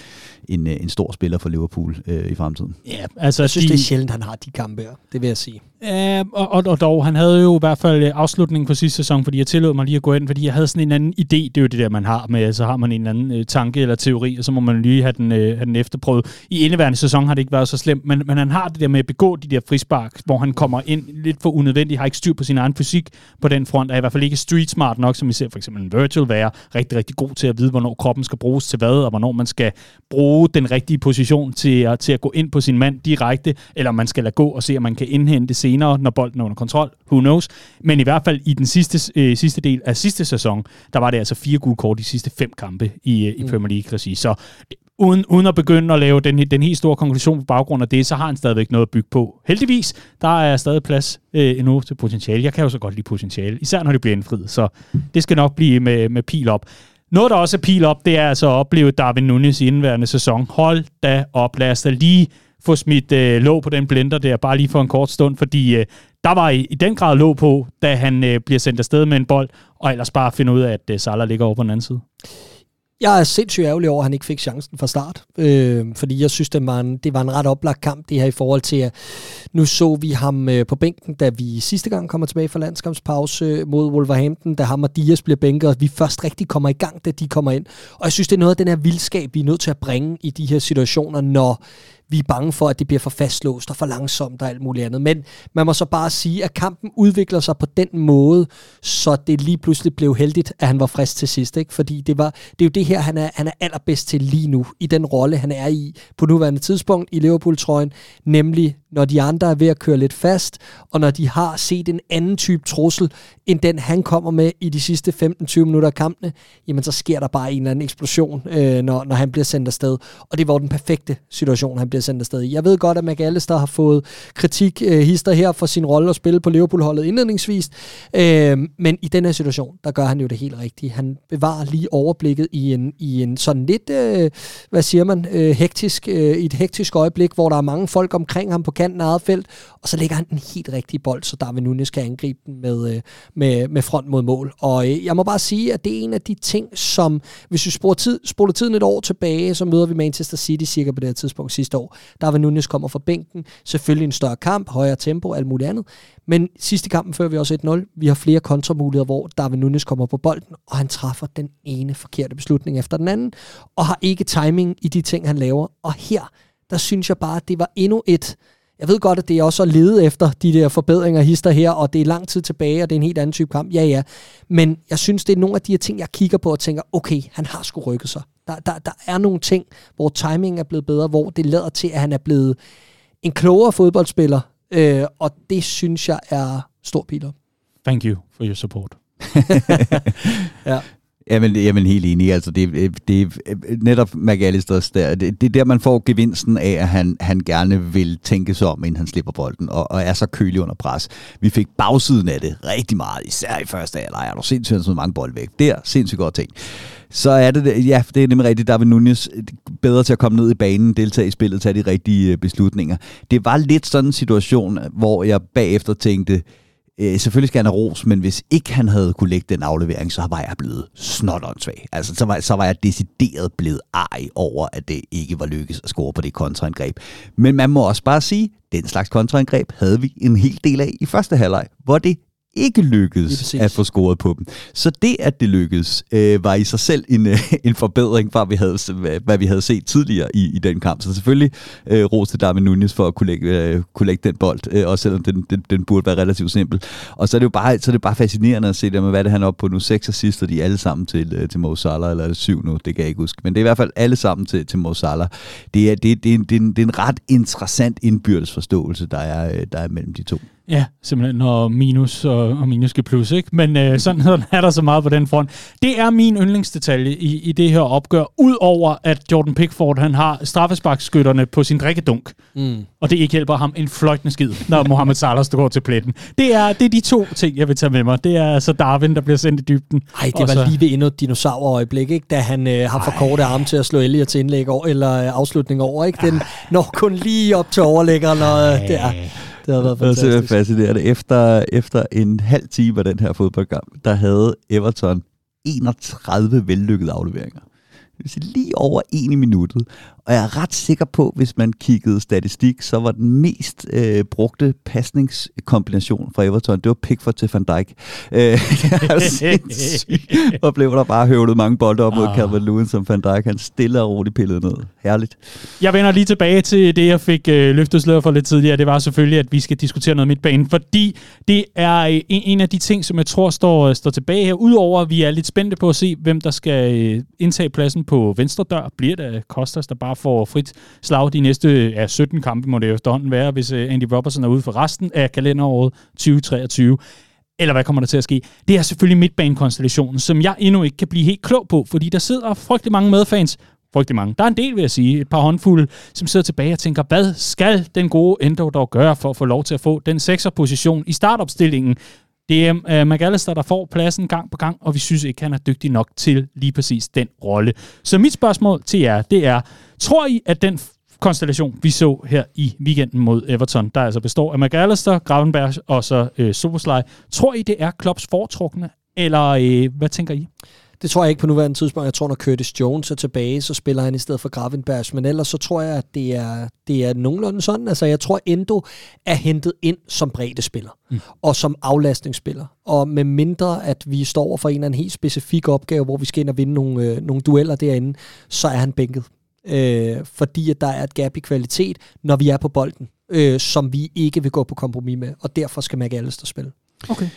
en, øh, en stor spiller for Liverpool øh, i fremtiden. Ja, altså jeg synes, de, det er sjældent, han har de kampe her. Det vil jeg sige. Ja, og, og, og dog, han havde jo i hvert fald øh, afslutningen på sidste sæson, fordi jeg tillod mig lige at gå ind, fordi jeg havde sådan en anden idé, det er jo det der, man har med, så har man en eller anden øh, tanke eller teori, og så må man lige have den, øh, have den efterprøvet. I indeværende sæson har det ikke været så slemt, men, men han har det der med at begå de der frispark, hvor han kommer ind lidt for unødvendigt, har ikke styr på sin egen fysik på den front, er i hvert fald ikke street smart nok, som vi ser for eksempel en Virtual være rigtig, rigtig god til at vide, hvornår kroppen skal bruges til hvad, og hvornår man skal bruge den rigtige position til at, til at gå ind på sin mand direkte, eller man skal lade gå og se, om man kan indhente senere, når bolden er under kontrol. Who knows? Men i hvert fald i den sidste, øh, sidste del af sidste sæson, der var det altså fire gule kort i de sidste fem kampe i, øh, i mm. Premier League-regi. Så uden, uden at begynde at lave den, den helt store konklusion på baggrund af det, så har han stadigvæk noget at bygge på. Heldigvis, der er stadig plads øh, endnu til potentiale. Jeg kan jo så godt lide potentiale, især når det bliver indfriet, så det skal nok blive med, med pil op. Noget, der også er pil op, det er altså at opleve Darwin Nunes i indværende sæson. Hold da op, lad os da lige få smidt øh, låg på den blender der, bare lige for en kort stund, fordi øh, der var i, i den grad låg på, da han øh, bliver sendt afsted med en bold, og ellers bare finde ud af, at øh, Salah ligger over på den anden side. Jeg er sindssygt ærgerlig over, at han ikke fik chancen fra start. Øh, fordi jeg synes, det var, en, det var en ret oplagt kamp, det her i forhold til, at nu så vi ham øh, på bænken, da vi sidste gang kommer tilbage fra landskampspause mod Wolverhampton, da ham og Dias bliver bænket, og vi først rigtig kommer i gang, da de kommer ind. Og jeg synes, det er noget af den her vildskab, vi er nødt til at bringe i de her situationer, når vi er bange for, at det bliver for fastlåst og for langsomt og alt muligt andet. Men man må så bare sige, at kampen udvikler sig på den måde, så det lige pludselig blev heldigt, at han var frisk til sidst. Ikke? Fordi det, var, det er jo det her, han er, han er allerbedst til lige nu, i den rolle, han er i på nuværende tidspunkt i Liverpool-trøjen, nemlig når de andre er ved at køre lidt fast, og når de har set en anden type trussel, end den han kommer med i de sidste 15-20 minutter af kampene, jamen så sker der bare en eller anden eksplosion, øh, når, når han bliver sendt afsted. Og det var den perfekte situation, han bliver sendt afsted. Jeg ved godt, at McAllister har fået kritik øh, hister her for sin rolle at spille på Liverpool-holdet indledningsvis, øh, men i den her situation, der gør han jo det helt rigtigt. Han bevarer lige overblikket i en, i en sådan lidt, øh, hvad siger man, øh, hektisk, øh, i et hektisk øjeblik, hvor der er mange folk omkring ham på kanten af eget felt, og så lægger han den helt rigtige bold, så Darwin Nunes kan angribe den med, øh, med, med front mod mål. Og øh, jeg må bare sige, at det er en af de ting, som, hvis vi spoler, tid, spoler tiden et år tilbage, så møder vi Manchester City cirka på det her tidspunkt sidste år. Darwin Nunes kommer fra bænken, selvfølgelig en større kamp, højere tempo, alt muligt andet. Men sidste kampen fører vi også 1-0. Vi har flere kontramuligheder, hvor Darwin Nunes kommer på bolden, og han træffer den ene forkerte beslutning efter den anden, og har ikke timing i de ting, han laver. Og her, der synes jeg bare, at det var endnu et jeg ved godt, at det er også at lede efter de der forbedringer, hister her, og det er lang tid tilbage, og det er en helt anden type kamp. Ja, ja. Men jeg synes, det er nogle af de her ting, jeg kigger på og tænker, okay, han har sgu rykket sig. Der, der, der er nogle ting, hvor timingen er blevet bedre, hvor det lader til, at han er blevet en klogere fodboldspiller, øh, og det synes jeg er stor piler. Thank you for your support. ja. Jamen, jamen helt enig. Altså, det, øh, det er netop McAllisters der. Det, det er der, man får gevinsten af, at han, han gerne vil tænke sig om, inden han slipper bolden, og, og er så kølig under pres. Vi fik bagsiden af det rigtig meget, især i første halvleg. Er du sindssygt så mange bold væk. Der, sindssygt godt ting. Så er det, ja, det er nemlig rigtigt, David Nunez bedre til at komme ned i banen, deltage i spillet, tage de rigtige øh, beslutninger. Det var lidt sådan en situation, hvor jeg bagefter tænkte, Øh, selvfølgelig skal han have ros, men hvis ikke han havde kunne lægge den aflevering, så var jeg blevet snotåndssvag. Altså, så var, så var jeg decideret blevet ej over, at det ikke var lykkes at score på det kontraangreb. Men man må også bare sige, den slags kontraangreb havde vi en hel del af i første halvleg, hvor det ikke lykkedes at få scoret på dem. Så det, at det lykkedes, øh, var i sig selv en, øh, en forbedring fra, vi havde, hvad vi havde set tidligere i, i den kamp. Så selvfølgelig øh, ros til Darwin Nunes for at kunne lægge, øh, kunne lægge den bold, øh, også selvom den, den, den burde være relativt simpel. Og så er det jo bare, så er det bare fascinerende at se det med, hvad det han er oppe på nu. Seks assist, og de er alle sammen til, øh, til Mo Salah, eller er det syv nu? Det kan jeg ikke huske. Men det er i hvert fald alle sammen til, til Mo Salah. Det er, det, det, er, det, er en, det er en ret interessant indbyrdes forståelse, der er, øh, der er mellem de to. Ja, simpelthen når minus og, og minus skal plus, ikke? Men øh, sådan, er der så meget på den front. Det er min yndlingsdetalje i, i det her opgør, udover at Jordan Pickford han har straffesparkskytterne på sin drikkedunk. Mm. Og det ikke hjælper ham en fløjtende skid, når Mohamed Salah står til pletten. Det er, det er de to ting, jeg vil tage med mig. Det er altså Darwin, der bliver sendt i dybden. Nej, det var så... lige ved endnu et dinosaurøjeblik, ikke? da han øh, har for korte arme til at slå Elliot til indlæg over, eller øh, afslutning over. Ikke? Den når kun lige op til overlæggeren, og øh, det er... Det har været fantastisk. Det er fascinerende. Efter, efter en halv time af den her fodboldkamp, der havde Everton 31 vellykkede afleveringer. Det vil sige lige over en i minuttet. Og jeg er ret sikker på, hvis man kiggede statistik, så var den mest øh, brugte pasningskombination fra Everton, det var Pickford til Van Dijk. Øh, det er sindssygt. Og blev der bare høvlet mange bolde op mod ah. Calvert Lewin, som Van Dijk han stille og roligt pillede ned. Herligt. Jeg vender lige tilbage til det, jeg fik øh, løftet sløret for lidt tidligere. Det var selvfølgelig, at vi skal diskutere noget midtbane, fordi det er øh, en, af de ting, som jeg tror står, øh, står tilbage her. Udover at vi er lidt spændte på at se, hvem der skal øh, indtage pladsen på venstre dør. Bliver det Kostas, der bare bare får frit slag de næste ja, 17 kampe, må det efterhånden være, hvis øh, Andy Robertson er ude for resten af kalenderåret 2023 eller hvad kommer der til at ske? Det er selvfølgelig midtbanekonstellationen, som jeg endnu ikke kan blive helt klog på, fordi der sidder frygtelig mange medfans, frygtelig mange. Der er en del, vil jeg sige, et par håndfulde, som sidder tilbage og tænker, hvad skal den gode Endo dog gøre for at få lov til at få den sekserposition i startopstillingen? Det er uh, McAllister, der får pladsen gang på gang, og vi synes ikke, han er dygtig nok til lige præcis den rolle. Så mit spørgsmål til jer, det er, tror I, at den konstellation, vi så her i weekenden mod Everton, der altså består af McAllister, Gravenberg og så øh, Soboslej, tror I, det er Klopps foretrukne, eller øh, hvad tænker I? Det tror jeg ikke på nuværende tidspunkt. Jeg tror, når Curtis Jones er tilbage, så spiller han i stedet for Gravenberg. Men ellers så tror jeg, at det er, det er nogenlunde sådan. Altså, jeg tror, Endo er hentet ind som spiller mm. og som aflastningsspiller. Og med mindre, at vi står over for en eller anden helt specifik opgave, hvor vi skal ind og vinde nogle, øh, nogle dueller derinde, så er han bænket. Øh, fordi at der er et gap i kvalitet, når vi er på bolden, øh, som vi ikke vil gå på kompromis med. Og derfor skal McAllister spille. Okay.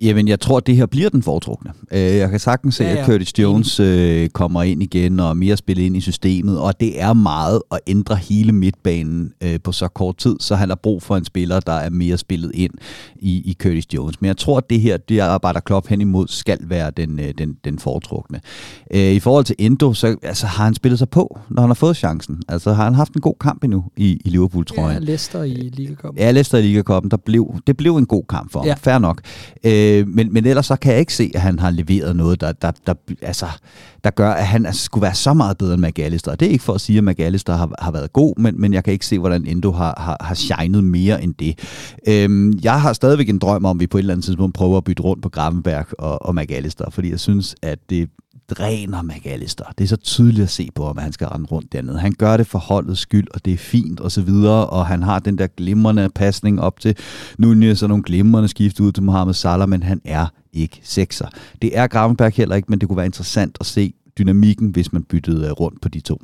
Jamen, jeg tror, det her bliver den foretrukne. Øh, jeg kan sagtens se, ja, ja. at Curtis Jones øh, kommer ind igen og er mere spillet ind i systemet, og det er meget at ændre hele midtbanen øh, på så kort tid, så han har brug for en spiller, der er mere spillet ind i, i Curtis Jones. Men jeg tror, at det her, det arbejder Klopp hen imod, skal være den, øh, den, den foretrukne. Øh, I forhold til Endo, så altså, har han spillet sig på, når han har fået chancen. Altså har han haft en god kamp endnu i, i Liverpool-trøjen. Ja, Leicester i Ligakoppen. Ja, Leicester i Ligakoppen, der blev, det blev en god kamp for ham. Ja. Fair nok. Øh, Øh, men, men ellers så kan jeg ikke se, at han har leveret noget, der, der, der, altså, der gør, at han altså, skulle være så meget bedre end McAllister. Det er ikke for at sige, at McAllister har, har været god, men, men jeg kan ikke se, hvordan Endo har, har, har shined mere end det. Øhm, jeg har stadigvæk en drøm om, at vi på et eller andet tidspunkt prøver at bytte rundt på Gravenberg og, og McAllister, fordi jeg synes, at det dræner McAllister. Det er så tydeligt at se på, at han skal rende rundt dernede. Han gør det for holdets skyld, og det er fint og så videre, og han har den der glimrende pasning op til Nunez og nogle glimrende skift ud til Mohamed Salah, men han er ikke sekser. Det er Gravenberg heller ikke, men det kunne være interessant at se dynamikken, hvis man byttede øh, rundt på de to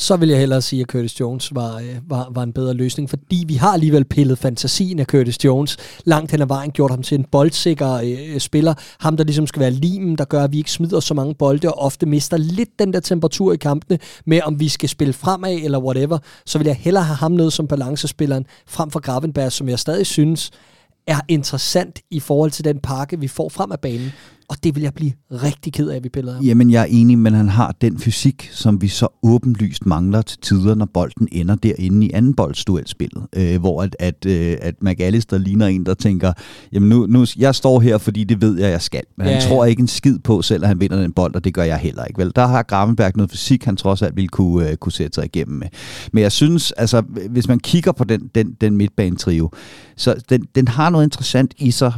så vil jeg hellere sige, at Curtis Jones var, øh, var, var en bedre løsning, fordi vi har alligevel pillet fantasien af Curtis Jones langt hen ad vejen, gjort ham til en boldsikker øh, øh, spiller. Ham, der ligesom skal være limen, der gør, at vi ikke smider så mange bolde, og ofte mister lidt den der temperatur i kampene med, om vi skal spille fremad eller whatever. Så vil jeg hellere have ham ned som balancespilleren, frem for Gravenberg, som jeg stadig synes er interessant i forhold til den pakke, vi får frem af banen og det vil jeg blive rigtig ked af, at vi piller ham. Jamen, jeg er enig, men han har den fysik, som vi så åbenlyst mangler til tider, når bolden ender derinde i anden boldsduelspillet, øh, hvor at, at, øh, at McAllister ligner en, der tænker, jamen nu, nu, jeg står her, fordi det ved jeg, jeg skal. Men ja, han tror ikke en skid på selv, at han vinder den bold, og det gør jeg heller ikke. Vel, der har Gravenberg noget fysik, han trods alt ville kunne, øh, kunne sætte sig igennem med. Men jeg synes, altså, hvis man kigger på den, den, den midtbane-trio, så den, den har noget interessant i sig,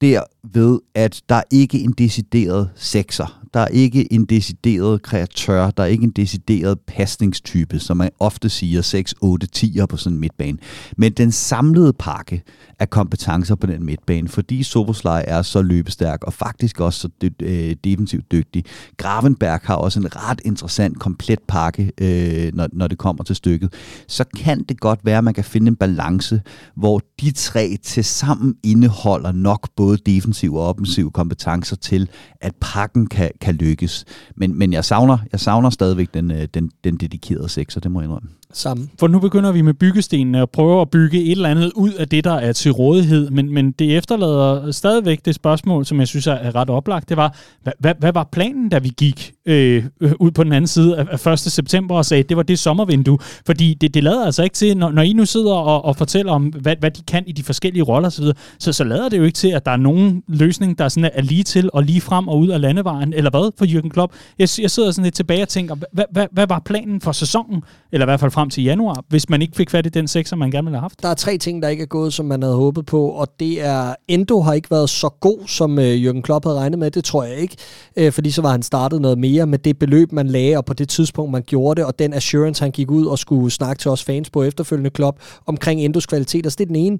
der ved, at der ikke er en decideret sekser. Der er ikke en decideret kreatør. Der er ikke en decideret pasningstype, som man ofte siger 6, 8, 10'er på sådan en midtbane. Men den samlede pakke af kompetencer på den midtbane, fordi Soboslej er så løbestærk og faktisk også så dy- øh, defensivt dygtig. Gravenberg har også en ret interessant, komplet pakke, øh, når, når det kommer til stykket. Så kan det godt være, at man kan finde en balance, hvor de tre til sammen indeholder nok både defensiv og offensiv kompetencer til, at pakken kan, kan lykkes. Men, men jeg, savner, jeg savner stadigvæk den, øh, den, den dedikerede sekser, det må jeg indrømme samme. For nu begynder vi med byggestenene og prøver at bygge et eller andet ud af det, der er til rådighed, men, men det efterlader stadigvæk det spørgsmål, som jeg synes er ret oplagt. Det var, hvad, hvad, hvad var planen, da vi gik øh, øh, ud på den anden side af, af 1. september og sagde, at det var det sommervindue? Fordi det, det lader altså ikke til, når, når I nu sidder og, og fortæller om, hvad, hvad de kan i de forskellige roller osv., så, så lader det jo ikke til, at der er nogen løsning, der sådan er lige til og lige frem og ud af landevejen, eller hvad for Jürgen Klopp? Jeg, jeg sidder sådan lidt tilbage og tænker, hvad, hvad, hvad var planen for sæsonen? Eller i hvert fald frem til januar, hvis man ikke fik fat i den sekser, man gerne ville have haft? Der er tre ting, der ikke er gået, som man havde håbet på, og det er, Endo har ikke været så god, som øh, Jürgen Klopp havde regnet med. Det tror jeg ikke, øh, fordi så var han startet noget mere med det beløb, man lagde, og på det tidspunkt, man gjorde det, og den assurance, han gik ud og skulle snakke til os fans på efterfølgende Klopp omkring Endos kvalitet. Altså, det er den ene.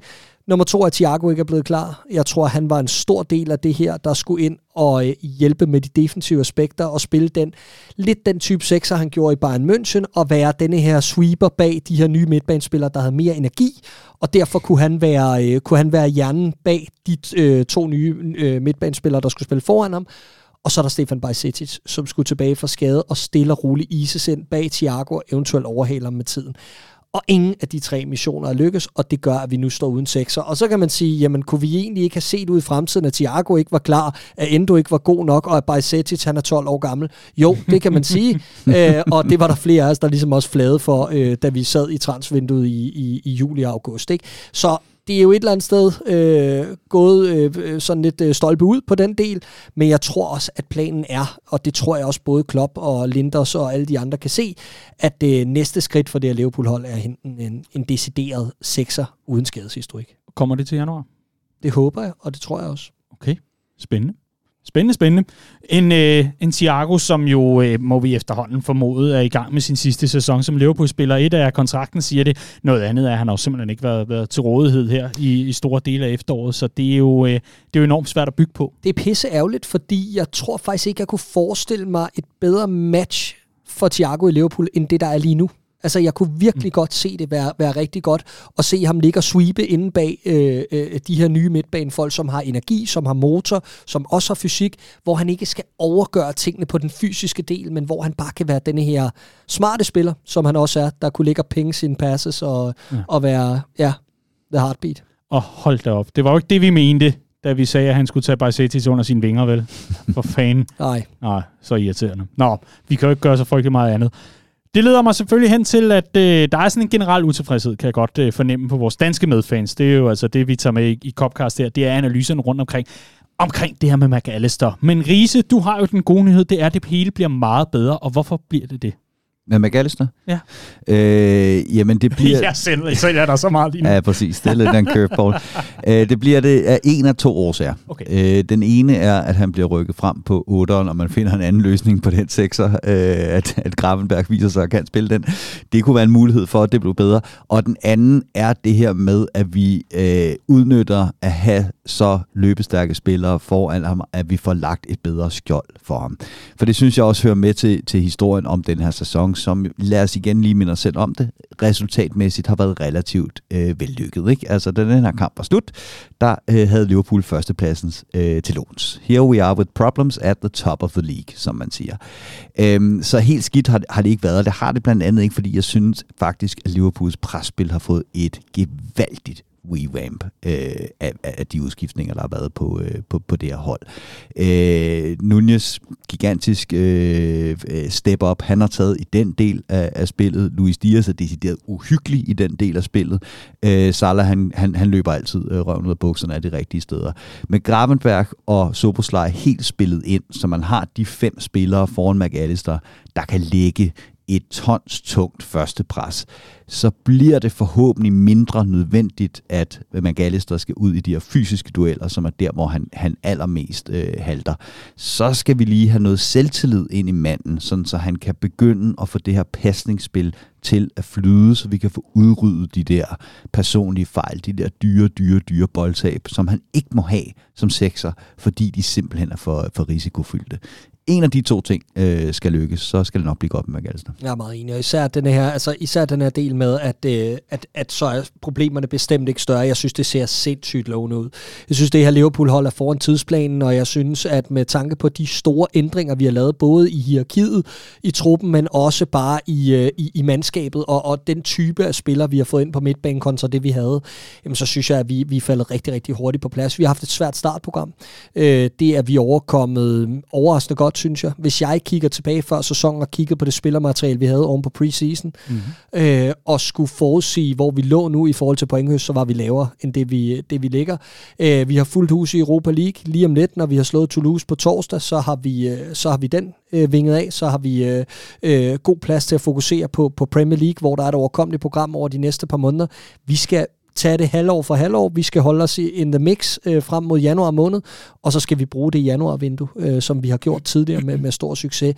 Nummer to er, at Thiago ikke er blevet klar. Jeg tror, han var en stor del af det her, der skulle ind og øh, hjælpe med de defensive aspekter og spille den lidt den type sekser, han gjorde i Bayern München, og være denne her sweeper bag de her nye midtbanespillere, der havde mere energi, og derfor kunne han være, øh, kunne han være hjernen bag de øh, to nye øh, midtbanespillere, der skulle spille foran ham. Og så er der Stefan Bajsetic, som skulle tilbage fra skade og stille og roligt ises ind bag Thiago og eventuelt overhale ham med tiden. Og ingen af de tre missioner er lykkes, og det gør, at vi nu står uden sekser. Og så kan man sige, jamen kunne vi egentlig ikke have set ud i fremtiden, at Thiago ikke var klar, at Endo ikke var god nok, og at Bajsetic han er 12 år gammel? Jo, det kan man sige. Æ, øh, og det var der flere af os, der ligesom også flade for, øh, da vi sad i transvinduet i, i, i juli og august. Ikke? Så det er jo et eller andet sted øh, gået øh, sådan lidt øh, stolpe ud på den del, men jeg tror også, at planen er, og det tror jeg også både Klopp og Linders og alle de andre kan se, at det øh, næste skridt for det her Liverpool-hold er en, en, en decideret sekser uden skadeshistorik. Kommer det til januar? Det håber jeg, og det tror jeg også. Okay, spændende. Spændende, spændende. En, øh, en Thiago, som jo, øh, må vi efterhånden formode, er i gang med sin sidste sæson som Liverpool-spiller. Et af kontrakten siger det. Noget andet er, at han har jo simpelthen ikke været, været til rådighed her i, i store dele af efteråret. Så det er, jo, øh, det er jo enormt svært at bygge på. Det er pisse ærgerligt, fordi jeg tror faktisk ikke, jeg kunne forestille mig et bedre match for Thiago i Liverpool, end det, der er lige nu. Altså, jeg kunne virkelig mm. godt se det være, være rigtig godt, og se ham ligge og sweepe inde bag øh, øh, de her nye midtbanefolk, som har energi, som har motor, som også har fysik, hvor han ikke skal overgøre tingene på den fysiske del, men hvor han bare kan være denne her smarte spiller, som han også er, der kunne ligge og penge sine passes og, ja. og være, ja, the heartbeat. Og hold da op. Det var jo ikke det, vi mente, da vi sagde, at han skulle tage Bajsetic under sine vinger, vel? For fanden. Nej. Nej, så irriterende. Nå, vi kan jo ikke gøre så frygtelig meget andet. Det leder mig selvfølgelig hen til, at øh, der er sådan en generel utilfredshed, kan jeg godt øh, fornemme på vores danske medfans. Det er jo altså det, vi tager med i, i Copcast her. Det er analyserne rundt omkring omkring det her med McAllister. Men Riese, du har jo den gode nyhed, det er, at det hele bliver meget bedre. Og hvorfor bliver det det? Med McAllister? Ja. Øh, jamen det bliver... jeg selv, så er der så meget lige Ja, præcis. Det er lidt en curveball. øh, det bliver det af en af to årsager. Okay. Øh, den ene er, at han bliver rykket frem på 8'eren, og man finder en anden løsning på den 6'er, øh, at, at Gravenberg viser sig at kan spille den. Det kunne være en mulighed for, at det blev bedre. Og den anden er det her med, at vi øh, udnytter at have så løbestærke spillere foran ham, at vi får lagt et bedre skjold for ham. For det synes jeg også hører med til, til historien om den her sæson, som lad os igen lige minde os selv om det, resultatmæssigt har været relativt øh, vellykket. Ikke? Altså, da den her kamp var slut, der øh, havde Liverpool førstepladsen øh, til låns. Here we are with problems at the top of the league, som man siger. Øhm, så helt skidt har, har det ikke været, det har det blandt andet ikke, fordi jeg synes faktisk, at Liverpools presspil har fået et gevaldigt revamp øh, af, af de udskiftninger, der har været på, øh, på, på det her hold. Øh, Nunez, gigantisk øh, øh, step up, han har taget i den del af, af spillet. Luis Diaz er decideret uhyggelig i den del af spillet. Øh, Salah, han, han, han løber altid øh, røven ud af bukserne af de rigtige steder. Men Gravenberg og Soboslaj helt spillet ind, så man har de fem spillere foran McAllister, der kan ligge et tons tungt første pres, så bliver det forhåbentlig mindre nødvendigt, at McAllister skal ud i de her fysiske dueller, som er der, hvor han, han allermest øh, halter. Så skal vi lige have noget selvtillid ind i manden, sådan så han kan begynde at få det her pasningsspil til at flyde, så vi kan få udryddet de der personlige fejl, de der dyre, dyre, dyre boldtab, som han ikke må have som sekser, fordi de simpelthen er for, for risikofyldte en af de to ting øh, skal lykkes, så skal det nok blive godt med McAllister. Jeg er meget enig, og især den her, altså især den her del med, at, øh, at, at så er problemerne bestemt ikke større. Jeg synes, det ser sindssygt lovende ud. Jeg synes, det her Liverpool-hold er foran tidsplanen, og jeg synes, at med tanke på de store ændringer, vi har lavet, både i hierarkiet, i truppen, men også bare i, øh, i, i mandskabet, og, og den type af spillere, vi har fået ind på midtbanen kontra det, vi havde, jamen, så synes jeg, at vi, vi er faldet rigtig, rigtig hurtigt på plads. Vi har haft et svært startprogram. Øh, det er vi overkommet overraskende godt synes jeg. Hvis jeg kigger tilbage før sæsonen og kigger på det spillermateriale, vi havde oven på preseason, mm-hmm. øh, og skulle forudsige, hvor vi lå nu i forhold til pointhøst, så var vi lavere end det, vi, det, vi ligger. Øh, vi har fuldt hus i Europa League. Lige om lidt, når vi har slået Toulouse på torsdag, så har vi, øh, så har vi den øh, vinget af. Så har vi øh, øh, god plads til at fokusere på, på Premier League, hvor der er et overkommeligt program over de næste par måneder. Vi skal tage det halvår for halvår. Vi skal holde os in the mix øh, frem mod januar måned, og så skal vi bruge det januarvindue, øh, som vi har gjort tidligere med, med stor succes.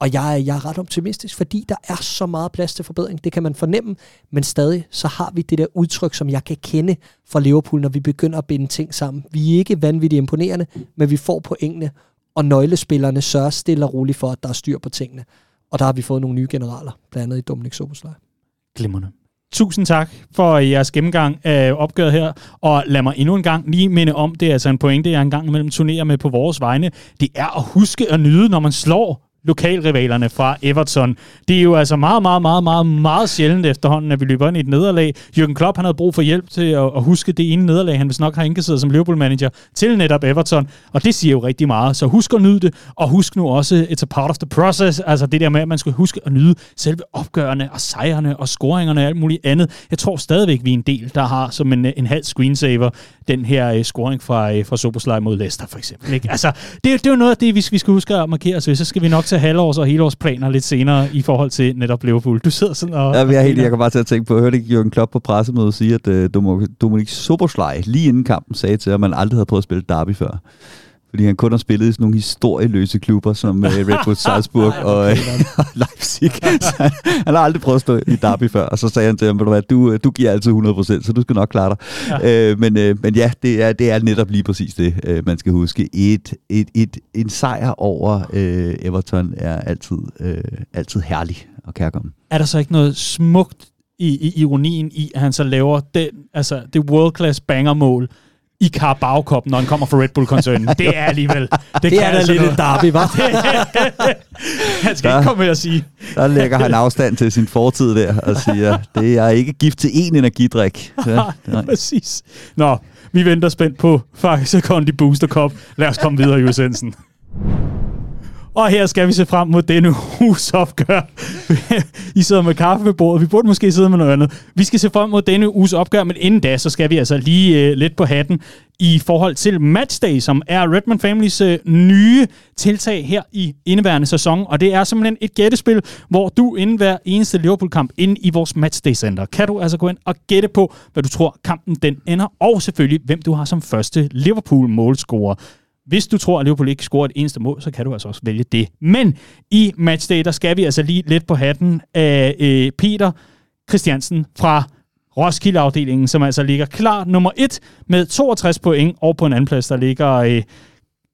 Og jeg, jeg er ret optimistisk, fordi der er så meget plads til forbedring. Det kan man fornemme, men stadig så har vi det der udtryk, som jeg kan kende fra Liverpool, når vi begynder at binde ting sammen. Vi er ikke vanvittigt imponerende, men vi får pointene, og nøglespillerne sørger stille og roligt for, at der er styr på tingene. Og der har vi fået nogle nye generaler, blandt andet i Dominik Soboslej. Glimrende. Tusind tak for jeres gennemgang af opgøret her, og lad mig endnu en gang lige minde om, det er altså en pointe, jeg engang imellem turnerer med på vores vegne. Det er at huske at nyde, når man slår lokalrivalerne fra Everton. Det er jo altså meget, meget, meget, meget, meget sjældent efterhånden, at vi løber ind i et nederlag. Jürgen Klopp han havde brug for hjælp til at, at huske det ene nederlag, han hvis nok har indkasseret som Liverpool-manager til netop Everton, og det siger jo rigtig meget. Så husk at nyde det, og husk nu også, it's a part of the process, altså det der med, at man skal huske at nyde selve opgørende og sejrene og scoringerne og alt muligt andet. Jeg tror stadigvæk, vi er en del, der har som en, en halv screensaver den her uh, scoring fra, uh, fra Soboslej mod Leicester for eksempel. Ikke? Altså, det, det er jo noget af det, vi, vi skal huske at markere os ved, så skal vi nok til halvårs- og helårsplaner lidt senere i forhold til netop Liverpool. Du sidder sådan og... Ja, jeg, er helt, jeg kan bare til at tænke på, jeg hørte ikke Jørgen Klopp på pressemødet sige, at øh, uh, Dominik Soboslej lige inden kampen sagde til, at man aldrig havde prøvet at spille derby før fordi han kun har spillet i sådan nogle historieløse klubber, som uh, Red Bull Salzburg og uh, Leipzig. Så han, han har aldrig prøvet at stå i derby før, og så sagde han til ham, du, du, du giver altid 100%, så du skal nok klare dig. Ja. Uh, men, uh, men ja, det er, det er netop lige præcis det, uh, man skal huske. Et, et, et, en sejr over uh, Everton er altid, uh, altid herlig og kærkommen. Er der så ikke noget smukt i, i ironien i, at han så laver den, altså, det world-class banger-mål, i Carabao Cup, når han kommer fra Red Bull-koncernen. Det er alligevel... Det, det er da altså lidt en derby, hva'? han skal der, ikke komme med at sige. Der lægger han afstand til sin fortid der, og siger, det er ikke gift til én energidrik. Ja, Præcis. Nå, vi venter spændt på Faxe Kondi Booster Cup. Lad os komme videre i udsendelsen. Og her skal vi se frem mod denne uges opgør. I sidder med kaffe ved bordet. Vi burde måske sidde med noget andet. Vi skal se frem mod denne uges opgør, men inden da, så skal vi altså lige uh, lidt på hatten i forhold til Matchday, som er Redman Families uh, nye tiltag her i indeværende sæson. Og det er simpelthen et gættespil, hvor du inden hver eneste Liverpool-kamp inde i vores Matchday-center, kan du altså gå ind og gætte på, hvad du tror kampen den ender, og selvfølgelig, hvem du har som første Liverpool-målscorer. Hvis du tror, at Liverpool ikke scorer et eneste mål, så kan du altså også vælge det. Men i matchday, der skal vi altså lige lidt på hatten af øh, Peter Christiansen fra Roskilde-afdelingen, som altså ligger klar nummer et med 62 point, og på en anden plads, der ligger... Øh,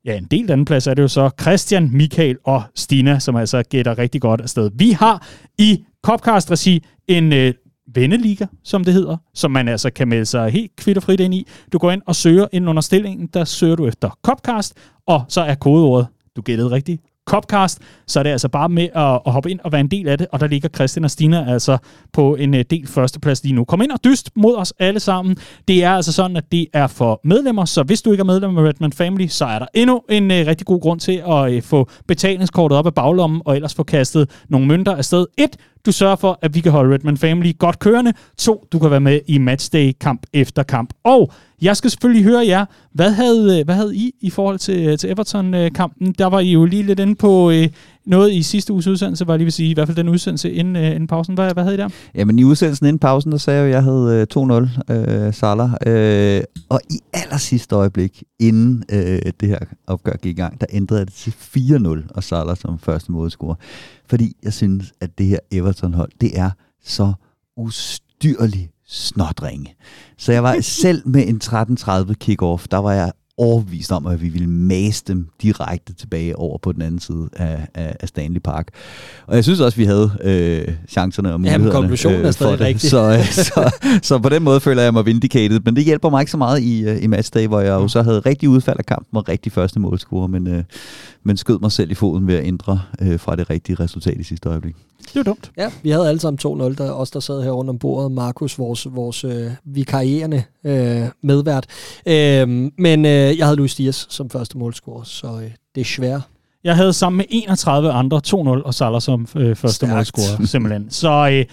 ja, en del anden plads er det jo så Christian, Michael og Stina, som altså gætter rigtig godt afsted. Vi har i Copcast-regi en øh, venneliga, som det hedder, som man altså kan melde sig helt kvitterfrit ind i. Du går ind og søger ind under stillingen, der søger du efter Copcast, og så er kodeordet, du gættede rigtigt, Copcast, så er det altså bare med at, at hoppe ind og være en del af det, og der ligger Christian og Stina altså på en øh, del førsteplads lige nu. Kom ind og dyst mod os alle sammen. Det er altså sådan, at det er for medlemmer, så hvis du ikke er medlem af Redman Family, så er der endnu en uh, rigtig god grund til at uh, få betalingskortet op af baglommen, og ellers få kastet nogle mønter afsted. Et, du sørger for, at vi kan holde Redman Family godt kørende. To, du kan være med i matchday kamp efter kamp. Og jeg skal selvfølgelig høre jer, hvad havde, øh, hvad havde I i forhold til, øh, til Everton-kampen? Øh, Der var I jo lige lidt inde på øh, noget i sidste uges udsendelse, var lige vil sige, i hvert fald den udsendelse inden, øh, inden pausen. Hvad, hvad havde I der? Jamen i udsendelsen inden pausen, der sagde jeg, at jeg havde øh, 2-0 øh, Salah. Øh, og i aller sidste øjeblik, inden øh, det her opgør gik i gang, der ændrede jeg det til 4-0 og Salah som første målscorer. Fordi jeg synes, at det her Everton-hold, det er så ustyrligt snotringe. Så jeg var selv med en 13.30 kick-off, der var jeg overbevist om, at vi ville mase dem direkte tilbage over på den anden side af, af, af Stanley Park. Og jeg synes også, at vi havde øh, chancerne og mulighederne Jamen, konklusionen øh, for det. Rigtigt. Så, øh, så, så på den måde føler jeg mig vindicated. Men det hjælper mig ikke så meget i, øh, i matchday, hvor jeg jo så havde rigtig udfald af kampen og rigtig første målscorer, men, øh, men skød mig selv i foden ved at ændre øh, fra det rigtige resultat i sidste øjeblik. Det var dumt. Ja, vi havde alle sammen 2-0, der, os der sad her rundt om bordet. Markus, vores, vores øh, vikarierende øh, medvært. Øh, men øh, jeg havde Luis Diaz som første målscorer, så øh, det er svært. Jeg havde sammen med 31 andre 2-0 og Salah som øh, første Stærkt. målscorer, simpelthen. Så øh,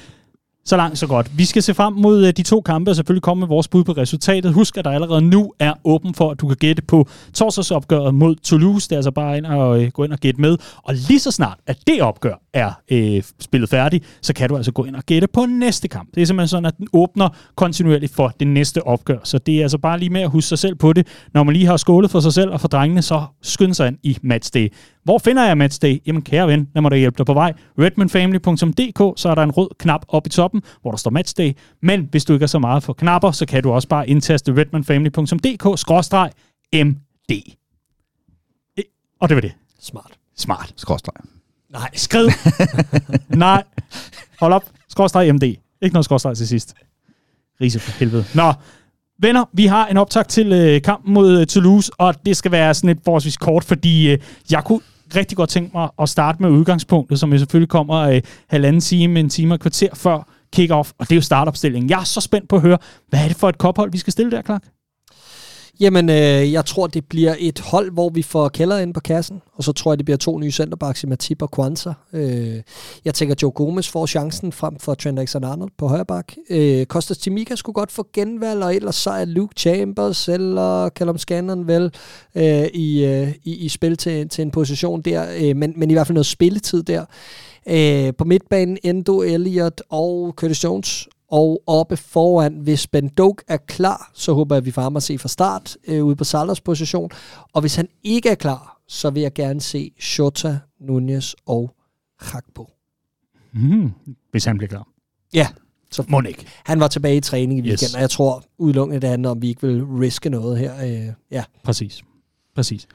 så langt, så godt. Vi skal se frem mod øh, de to kampe og selvfølgelig komme med vores bud på resultatet. Husk, at der allerede nu er åben for, at du kan gætte på torsdagsopgøret mod Toulouse. Det er altså bare ind og øh, gå ind og gætte med. Og lige så snart, at det opgør er øh, spillet færdigt, så kan du altså gå ind og gætte på næste kamp. Det er simpelthen sådan, at den åbner kontinuerligt for det næste opgør. Så det er altså bare lige med at huske sig selv på det. Når man lige har skålet for sig selv og for drengene, så skynd sig ind i matchday. Hvor finder jeg matchday? Jamen kære ven, lad mig da hjælpe dig på vej. redmanfamily.dk, så er der en rød knap oppe i toppen, hvor der står matchday. Men hvis du ikke er så meget for knapper, så kan du også bare indtaste redmanfamily.dk-md. Og det var det. Smart. Smart. Skråstreg. Nej, skriv. Nej. Hold op. Skråstreg MD. Ikke noget skråstreg til sidst. Rise for helvede. Nå, Venner, vi har en optag til øh, kampen mod øh, Toulouse, og det skal være sådan et forholdsvis kort, fordi øh, jeg kunne rigtig godt tænke mig at starte med udgangspunktet, som jo selvfølgelig kommer øh, halvanden time, en time og kvarter før kick-off, og det er jo startopstillingen. Jeg er så spændt på at høre, hvad er det for et kophold, vi skal stille der, Clark? Jamen, øh, jeg tror, det bliver et hold, hvor vi får Keller ind på kassen, og så tror jeg, det bliver to nye centerbacks i Matip og Kwanza. Øh, jeg tænker, Joe Gomez får chancen frem for Trent Alexander-Arnold på højre bak. Øh, Kostas Timika skulle godt få genvalg, og ellers så er Luke Chambers eller Callum Scanlon vel øh, i, øh, i, i spil til, til en position der, øh, men, men i hvert fald noget spilletid der. Øh, på midtbanen Endo, Elliot og Curtis Jones og oppe foran, hvis Ben Doak er klar, så håber jeg, at vi får ham at se fra start øh, ude på Salers position. Og hvis han ikke er klar, så vil jeg gerne se Shota, Nunez og Hakbo. Mm, hvis han bliver klar. Ja. Så må ikke. Han var tilbage i træning i weekenden, yes. og jeg tror udelukkende det handler om, vi ikke vil riske noget her. Øh, ja. Præcis. Præcis.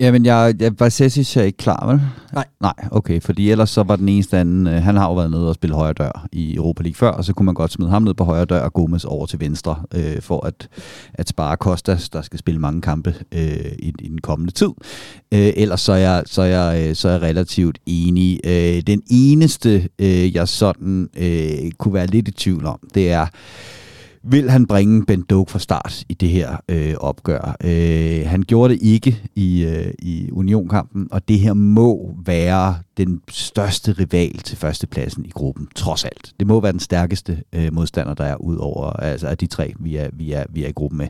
Jamen, jeg, jeg Vassesic er ikke klar, vel? Nej. Nej, okay, fordi ellers så var den eneste anden, øh, han har jo været nede og spille højre dør i Europa League før, og så kunne man godt smide ham ned på højre dør og Gomes over til venstre, øh, for at, at spare Kostas, der skal spille mange kampe øh, i, i den kommende tid. Øh, ellers så er, jeg, så, er jeg, øh, så er jeg relativt enig. Øh, den eneste, øh, jeg sådan øh, kunne være lidt i tvivl om, det er, vil han bringe Ben Doak fra start i det her øh, opgør. Øh, han gjorde det ikke i, øh, i Unionkampen, og det her må være den største rival til førstepladsen i gruppen, trods alt. Det må være den stærkeste øh, modstander, der er ud over altså af de tre, vi er, vi er, vi er i gruppen med.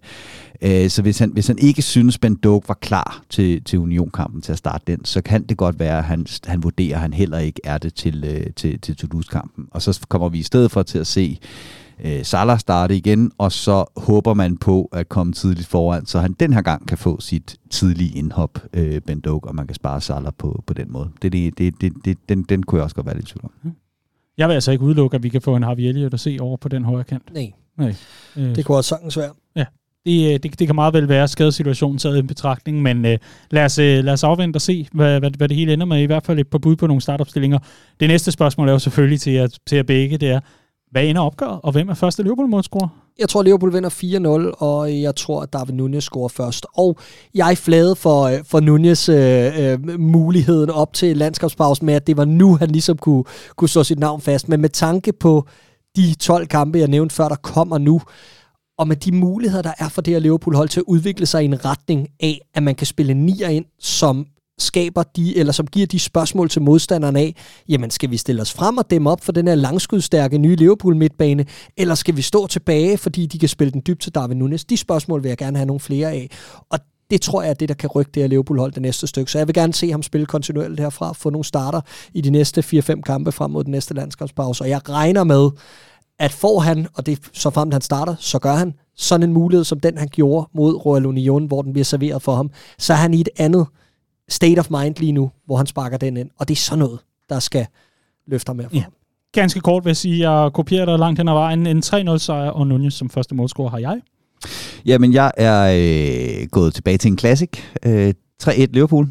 Øh, så hvis han, hvis han ikke synes, Ben Doak var klar til, til Unionkampen til at starte den, så kan det godt være, at han, han vurderer, at han heller ikke er det til, øh, til, til Toulouse-kampen. Og så kommer vi i stedet for til at se øh, Salah starte igen, og så håber man på at komme tidligt foran, så han den her gang kan få sit tidlige indhop, øh, Ben Doak, og man kan spare Salah på, på den måde. Det, det, det, det, det, den, den kunne jeg også godt være lidt tvivl om. Mm. Jeg vil altså ikke udelukke, at vi kan få en Harvey Elliott at se over på den højre kant. Nej. Nej. Øh, det kunne også sagtens være. Ja. Det, øh, det, det kan meget vel være skadesituationen taget i betragtning, men øh, lad, os, øh, lad os afvente og se, hvad, hvad, hvad det hele ender med. I hvert fald et par bud på nogle startopstillinger. Det næste spørgsmål er jo selvfølgelig til jer, til jer begge, det er, hvad ender opgøret, og hvem er første Liverpool-målscorer? Jeg tror, Liverpool vinder 4-0, og jeg tror, at David Nunez scorer først. Og jeg er flade for, øh, for Nunez øh, øh, muligheden op til landskabspausen med, at det var nu, han ligesom kunne, kunne slå sit navn fast. Men med tanke på de 12 kampe, jeg nævnte før, der kommer nu, og med de muligheder, der er for det her Liverpool-hold til at udvikle sig i en retning af, at man kan spille nier ind, som skaber de, eller som giver de spørgsmål til modstanderne af, jamen skal vi stille os frem og dem op for den her langskudstærke nye Liverpool midtbane, eller skal vi stå tilbage, fordi de kan spille den dybt til Darwin Nunes? De spørgsmål vil jeg gerne have nogle flere af. Og det tror jeg er det, der kan rykke det her Liverpool-hold det næste stykke. Så jeg vil gerne se ham spille kontinuerligt herfra, få nogle starter i de næste 4-5 kampe frem mod den næste landskampspause. Og jeg regner med, at får han, og det så frem han starter, så gør han sådan en mulighed, som den han gjorde mod Royal Union, hvor den bliver serveret for ham, så er han i et andet state of mind lige nu, hvor han sparker den ind. Og det er sådan noget, der skal løfte ham herfra. Ja. Ganske kort vil jeg sige, at jeg kopierer dig langt hen ad vejen. En 3-0 sejr, og Nunez som første målscorer har jeg. Jamen, jeg er øh, gået tilbage til en classic. Øh, 3-1 Liverpool.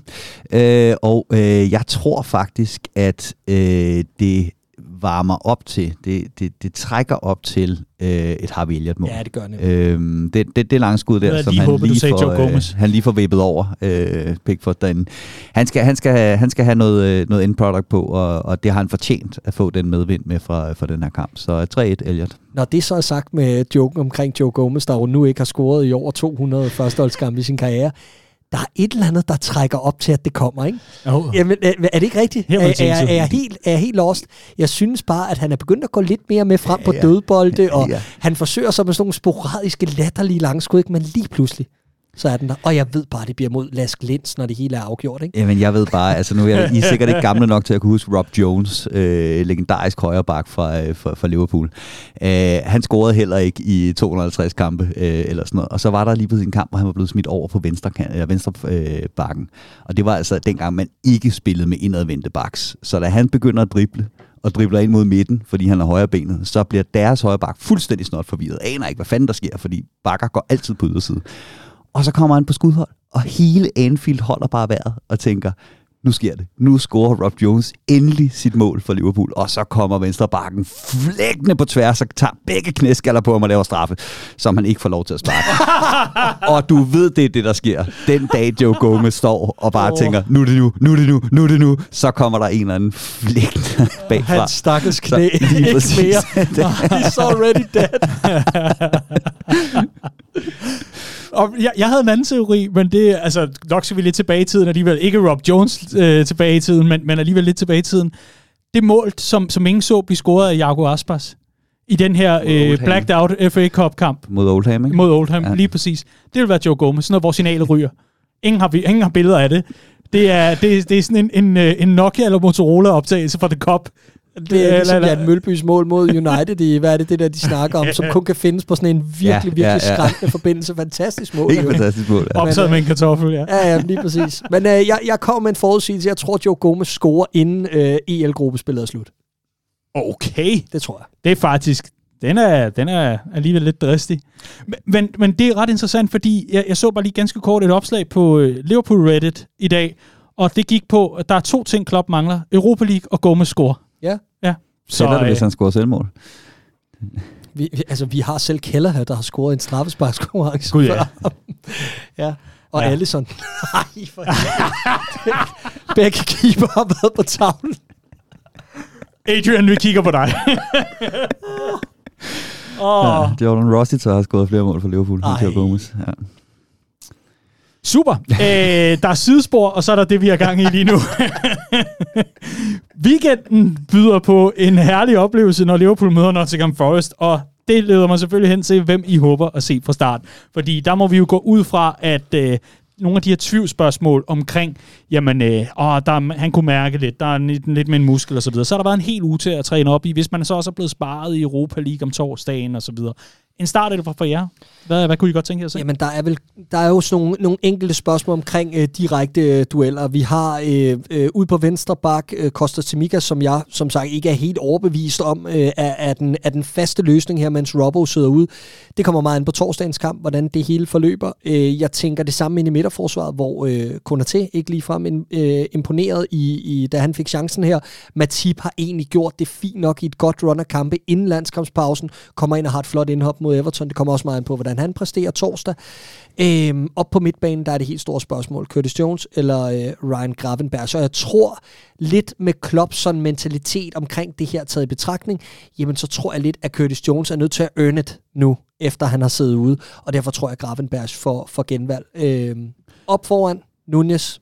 Øh, og øh, jeg tror faktisk, at øh, det varmer op til, det, det, det trækker op til øh, et Harvey Elliott-mål. Ja, det gør det. Øhm, det, det, det lange skud der, som lige han, håber, lige får, øh, han lige får vippet over øh, Pickford derinde. Han skal, han skal, have, han skal have noget, øh, noget end product på, og, og det har han fortjent at få den medvind med fra, fra den her kamp. Så 3-1 Elliott. Når det så er sagt med joken omkring Joe Gomez, der jo nu ikke har scoret i over 200 førsteholdskampe i sin karriere, der er et eller andet, der trækker op til, at det kommer, ikke? Oh. Jamen, er, er det ikke rigtigt? Er, er, er, er, jeg helt, er jeg helt lost? Jeg synes bare, at han er begyndt at gå lidt mere med frem ja, på dødbolde, ja, og ja. han forsøger så med sådan nogle sporadiske, latterlige langskud, ikke? men lige pludselig, så er den der. Og jeg ved bare, det bliver mod Lask Lins, når det hele er afgjort. Ikke? Jamen, jeg ved bare, altså nu er jeg, I er sikkert ikke gamle nok til at kunne huske Rob Jones, øh, legendarisk højreback fra, øh, fra, fra Liverpool. Øh, han scorede heller ikke i 250 kampe øh, eller sådan noget. Og så var der lige på sin kamp, hvor han var blevet smidt over på venstre, eller venstre øh, bakken. Og det var altså dengang, man ikke spillede med indadvendte backs. Så da han begynder at drible, og dribler ind mod midten, fordi han har højre benet, så bliver deres højre bak fuldstændig snot forvirret. Aner ikke, hvad fanden der sker, fordi bakker går altid på ydersiden. Og så kommer han på skudhold, og hele Anfield holder bare vejret og tænker, nu sker det. Nu scorer Rob Jones endelig sit mål for Liverpool, og så kommer venstre bakken flækkende på tværs og tager begge knæskaller på ham og laver straffe, som han ikke får lov til at sparke. og du ved, det er det, der sker. Den dag Joe Gomez står og bare oh. tænker, nu er det nu, nu er det nu, nu er det nu, så kommer der en eller anden flækkende bagfra. Han stakkels knæ, så, lige ikke mere. He's already dead. Og jeg, jeg havde en anden teori, men det altså nok skal vi lidt tilbage i tiden alligevel. Ikke Rob Jones øh, tilbage i tiden, men, men alligevel lidt tilbage i tiden. Det mål, som, som ingen så blive scoret af Jago Aspas i den her øh, blacked out FA Cup kamp. Mod Oldham, ikke? Mod Oldham, ja. lige præcis. Det vil være Joe Gomez, sådan noget, hvor signalet ryger. Ingen har, ingen har billeder af det. Det er, det, det er sådan en, en, øh, en Nokia eller Motorola optagelse fra The Cup, det er ligesom Jan Mølbys mål mod United i, hvad er det, det der, de snakker om, som kun kan findes på sådan en virkelig, ja, virkelig ja, ja. skræmmende forbindelse. Fantastisk mål. Ikke fantastisk mål, ja. Optaget med en kartoffel, ja. Ja, ja, lige præcis. Men øh, jeg, jeg kommer med en forudsigelse. Jeg tror, Joe Gomez scorer, inden øh, EL-gruppespillet er slut. Okay. Det tror jeg. Det er faktisk, den er, den er alligevel lidt dristig. Men, men, men det er ret interessant, fordi jeg, jeg så bare lige ganske kort et opslag på øh, Liverpool Reddit i dag, og det gik på, at der er to ting, Klopp mangler. Europa League og Gomez score. Så, Sælger det, hvis han scorer selvmål? Vi, vi, altså, vi har selv Keller her, der har scoret en straffesparkskonkurrence. Gud ja. ja. Og ja. Allison. Nej, for Begge keeper har været på tavlen. Adrian, vi kigger på dig. oh. ja, Jordan Rossi har scoret flere mål for Liverpool. Ej. Gomez. Ja. Super. Æ, der er sidespor, og så er der det, vi har gang i lige nu. Weekenden byder på en herlig oplevelse, når Liverpool møder Nottingham Forest, og det leder mig selvfølgelig hen til, hvem I håber at se fra start. Fordi der må vi jo gå ud fra, at øh, nogle af de her tvivlsspørgsmål omkring, jamen, øh, åh, der, han kunne mærke lidt, der er lidt, lidt med en muskel og så videre. Så har der været en hel uge til at træne op i, hvis man så også er blevet sparet i Europa League om torsdagen og så videre. En start eller for jer. Hvad, hvad kunne I godt tænke jer at se? Jamen, der er, vel, der er jo sådan nogle, nogle enkelte spørgsmål omkring øh, direkte øh, dueller. Vi har øh, øh, ude på venstre bak øh, Costa Timica, som jeg som sagt ikke er helt overbevist om, øh, er, er, den, er den faste løsning her, mens Robbo sidder ud. Det kommer meget an på torsdagens kamp, hvordan det hele forløber. Øh, jeg tænker det samme ind i midterforsvaret, hvor øh, Konaté ikke ligefrem øh, imponeret, i, i, da han fik chancen her. Matip har egentlig gjort det fint nok i et godt run af kampe inden landskampspausen, kommer ind og har et flot indhop mod Everton. Det kommer også meget ind på, hvordan han præsterer torsdag. Øhm, op på midtbanen, der er det helt store spørgsmål. Curtis Jones eller øh, Ryan Gravenberg. Så jeg tror lidt med Klopps sådan mentalitet omkring det her taget i betragtning, jamen så tror jeg lidt, at Curtis Jones er nødt til at earn it nu, efter han har siddet ude. Og derfor tror jeg, at Gravenberg får, får genvalg. Øhm, op foran Nunez.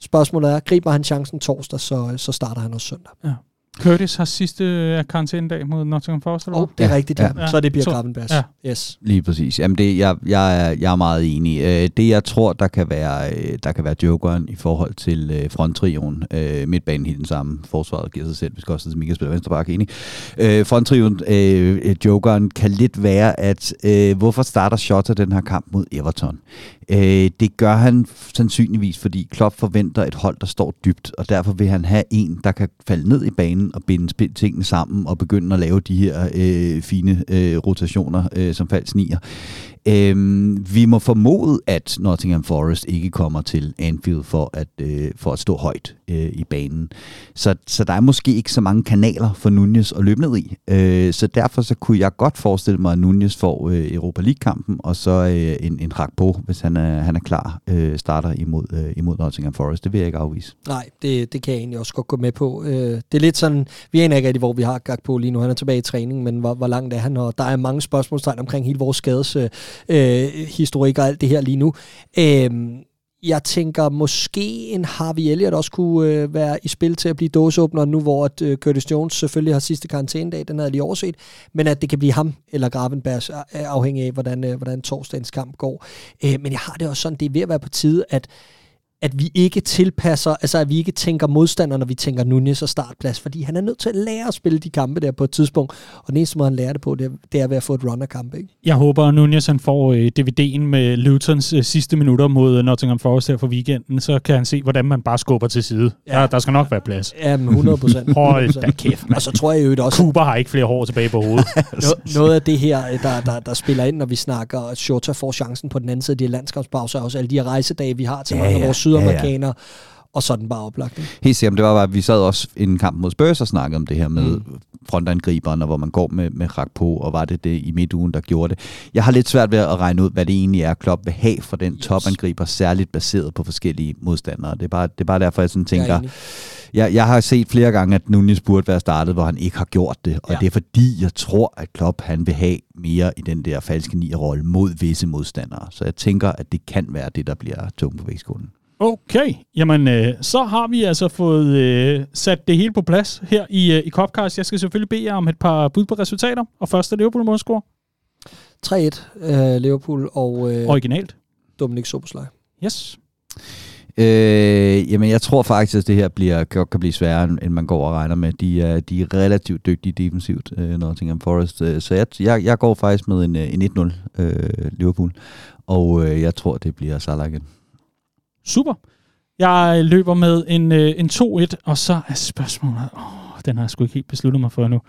Spørgsmålet er, griber han chancen torsdag, så, så starter han også søndag. Ja. Curtis har sidste uh, karantænedag mod Nottingham Forest, eller oh, det er ja. rigtigt, ja. ja. Så det bliver Gravenbergs. Ja. Yes. Lige præcis. Jamen, det, jeg, jeg, er, jeg er meget enig. Uh, det, jeg tror, der kan være, uh, der kan være jokeren i forhold til uh, fronttrioen. Midtbanen helt den samme. Forsvaret giver sig selv. Vi skal også til Mika spiller venstreback, enig. Uh, fronttrioen, jokeren, kan lidt være, at hvorfor starter Shota den her kamp mod Everton? Øh, det gør han sandsynligvis, fordi Klopp forventer et hold, der står dybt, og derfor vil han have en, der kan falde ned i banen og binde tingene sammen og begynde at lave de her øh, fine øh, rotationer øh, som falsk nier. Øhm, vi må formode, at Nottingham Forest ikke kommer til Anfield for at, øh, for at stå højt øh, i banen. Så, så der er måske ikke så mange kanaler for Nunez at løbe ned i. Øh, så derfor så kunne jeg godt forestille mig, at Nunez får øh, Europa League-kampen, og så øh, en, en rak på, hvis han er, han er klar, øh, starter imod, øh, imod Nottingham Forest. Det vil jeg ikke afvise. Nej, det, det kan jeg egentlig også godt gå med på. Øh, det er lidt sådan, vi aner ikke rigtig, hvor vi har Gakpo lige nu. Han er tilbage i træning, men hvor, hvor langt er han? Og der er mange spørgsmålstegn omkring hele vores skades øh, øh, historik og alt det her lige nu. Øh, jeg tænker, måske en Harvey Elliott også kunne øh, være i spil til at blive dåseåbner nu, hvor at, øh, Curtis Jones selvfølgelig har sidste karantænedag, den havde jeg lige overset, men at det kan blive ham eller Gravenbergs, øh, afhængig af, hvordan, øh, hvordan torsdagens kamp går. Øh, men jeg har det også sådan, det er ved at være på tide, at at vi ikke tilpasser, altså at vi ikke tænker modstander, når vi tænker Nunez og startplads, fordi han er nødt til at lære at spille de kampe der på et tidspunkt, og den eneste måde, han lærer det på, det er, det er ved at få et runnerkamp, ikke? Jeg håber, at Nunez han får øh, DVD'en med Lutons øh, sidste minutter mod Nottingham Forest her for weekenden, så kan han se, hvordan man bare skubber til side. Ja. Der, der skal nok være plads. Ja, 100 procent. Hold da kæft, man. Og så tror jeg jo også... Cooper har ikke flere hår tilbage på hovedet. no, noget af det her, der, der, der spiller ind, når vi snakker, at Shota får chancen på den anden side af de landskabspauser, også alle de her rejsedage, vi har til ja, mange af vores sydamerikanere. Ja, ja og så den bare oplagt. Ikke? Helt sikkert, det var bare, at vi sad også i en kamp mod Spurs og snakkede om det her med mm. frontangriberen, og hvor man går med, med rak på, og var det det i midtugen, der gjorde det. Jeg har lidt svært ved at regne ud, hvad det egentlig er, Klopp vil have for den yes. topangriber, særligt baseret på forskellige modstandere. Det er bare, det er bare derfor, jeg sådan tænker, jeg, jeg, jeg har set flere gange, at Nunes burde være startet, hvor han ikke har gjort det, og ja. det er fordi, jeg tror, at Klopp han vil have mere i den der falske nier-rolle mod visse modstandere. Så jeg tænker, at det kan være det, der bliver tung på vægtskolen. Okay, jamen øh, så har vi altså fået øh, sat det hele på plads her i, øh, i Copcast. Jeg skal selvfølgelig bede jer om et par bud på resultater. Og første Liverpool målscore. 3-1 øh, Liverpool og... Øh, Originalt. Dominik Soboslej. Yes. Øh, jamen, jeg tror faktisk, at det her bliver, kan, kan blive sværere, end man går og regner med. De er, de er relativt dygtige defensivt, øh, Nottingham Forest. Øh, så jeg, jeg, jeg går faktisk med en, øh, en 1-0 øh, Liverpool. Og øh, jeg tror, det bliver Salah igen. Super. Jeg løber med en, øh, en 2-1, og så er spørgsmålet, åh, den har jeg sgu ikke helt besluttet mig for nu.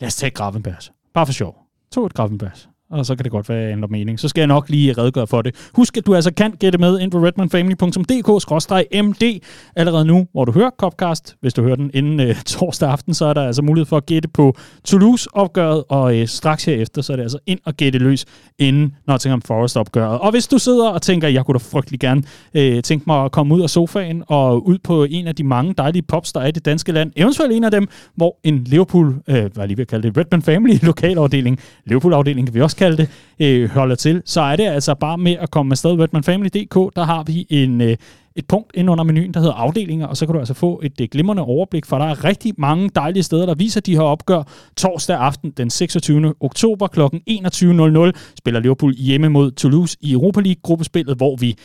Lad os tage Gravenbergs. Bare for sjov. 2-1 Gravenbergs og så kan det godt være, at jeg ændrer mening. Så skal jeg nok lige redegøre for det. Husk, at du altså kan gætte med ind på redmanfamily.dk-md allerede nu, hvor du hører Copcast. Hvis du hører den inden øh, torsdag aften, så er der altså mulighed for at gætte på Toulouse-opgøret, og øh, straks herefter, så er det altså ind og gætte løs inden Nottingham Forest-opgøret. Og hvis du sidder og tænker, jeg kunne da frygtelig gerne øh, tænke mig at komme ud af sofaen og ud på en af de mange dejlige pops, der er i det danske land, eventuelt en af dem, hvor en Liverpool, øh, hvad lige vil kalde det, Redman Family lokalafdeling, Liverpool-afdeling kan vi også kalde det, øh, holder til, så er det altså bare med at komme afsted. Redmanfamily.dk, der har vi en, øh, et punkt ind under menuen, der hedder afdelinger, og så kan du altså få et, øh, glimrende overblik, for der er rigtig mange dejlige steder, der viser de her opgør. Torsdag aften den 26. oktober kl. 21.00 spiller Liverpool hjemme mod Toulouse i Europa League-gruppespillet, hvor vi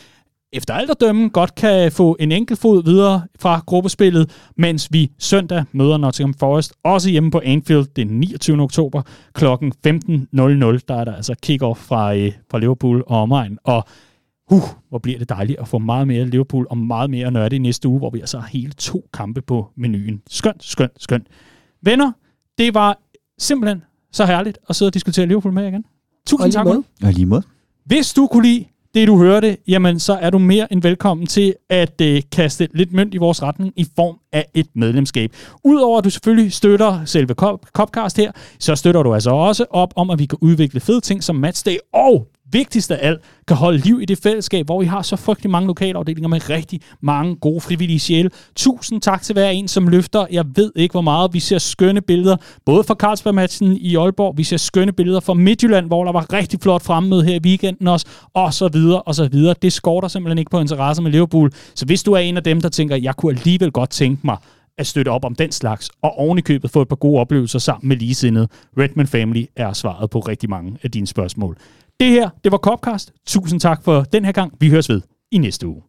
efter alt at dømme godt kan få en enkelt fod videre fra gruppespillet, mens vi søndag møder Nottingham Forest, også hjemme på Anfield den 29. oktober kl. 15.00. Der er der altså kick-off fra, øh, fra Liverpool og omegn, og uh, hvor bliver det dejligt at få meget mere Liverpool og meget mere nørde i næste uge, hvor vi altså har hele to kampe på menuen. Skønt, skønt, skønt. Venner, det var simpelthen så herligt at sidde og diskutere Liverpool med igen. Tusind tak. Og lige måde. Hvis du kunne lide det, du hørte, jamen så er du mere end velkommen til at øh, kaste lidt mønt i vores retning i form af et medlemskab. Udover at du selvfølgelig støtter selve Copcast her, så støtter du altså også op om, at vi kan udvikle fede ting som Matchday, og vigtigst af alt, kan holde liv i det fællesskab, hvor vi har så frygtelig mange lokalafdelinger med rigtig mange gode frivillige sjæle. Tusind tak til hver en, som løfter. Jeg ved ikke, hvor meget. Vi ser skønne billeder, både fra Carlsberg-matchen i Aalborg, vi ser skønne billeder fra Midtjylland, hvor der var rigtig flot fremmøde her i weekenden også, og så videre, og så videre. Det skorter simpelthen ikke på interesse med Liverpool. Så hvis du er en af dem, der tænker, jeg kunne alligevel godt tænke mig at støtte op om den slags, og ovenikøbet købet få et par gode oplevelser sammen med ligesindede. Redman Family er svaret på rigtig mange af dine spørgsmål. Det her, det var Copcast. Tusind tak for den her gang. Vi høres ved i næste uge.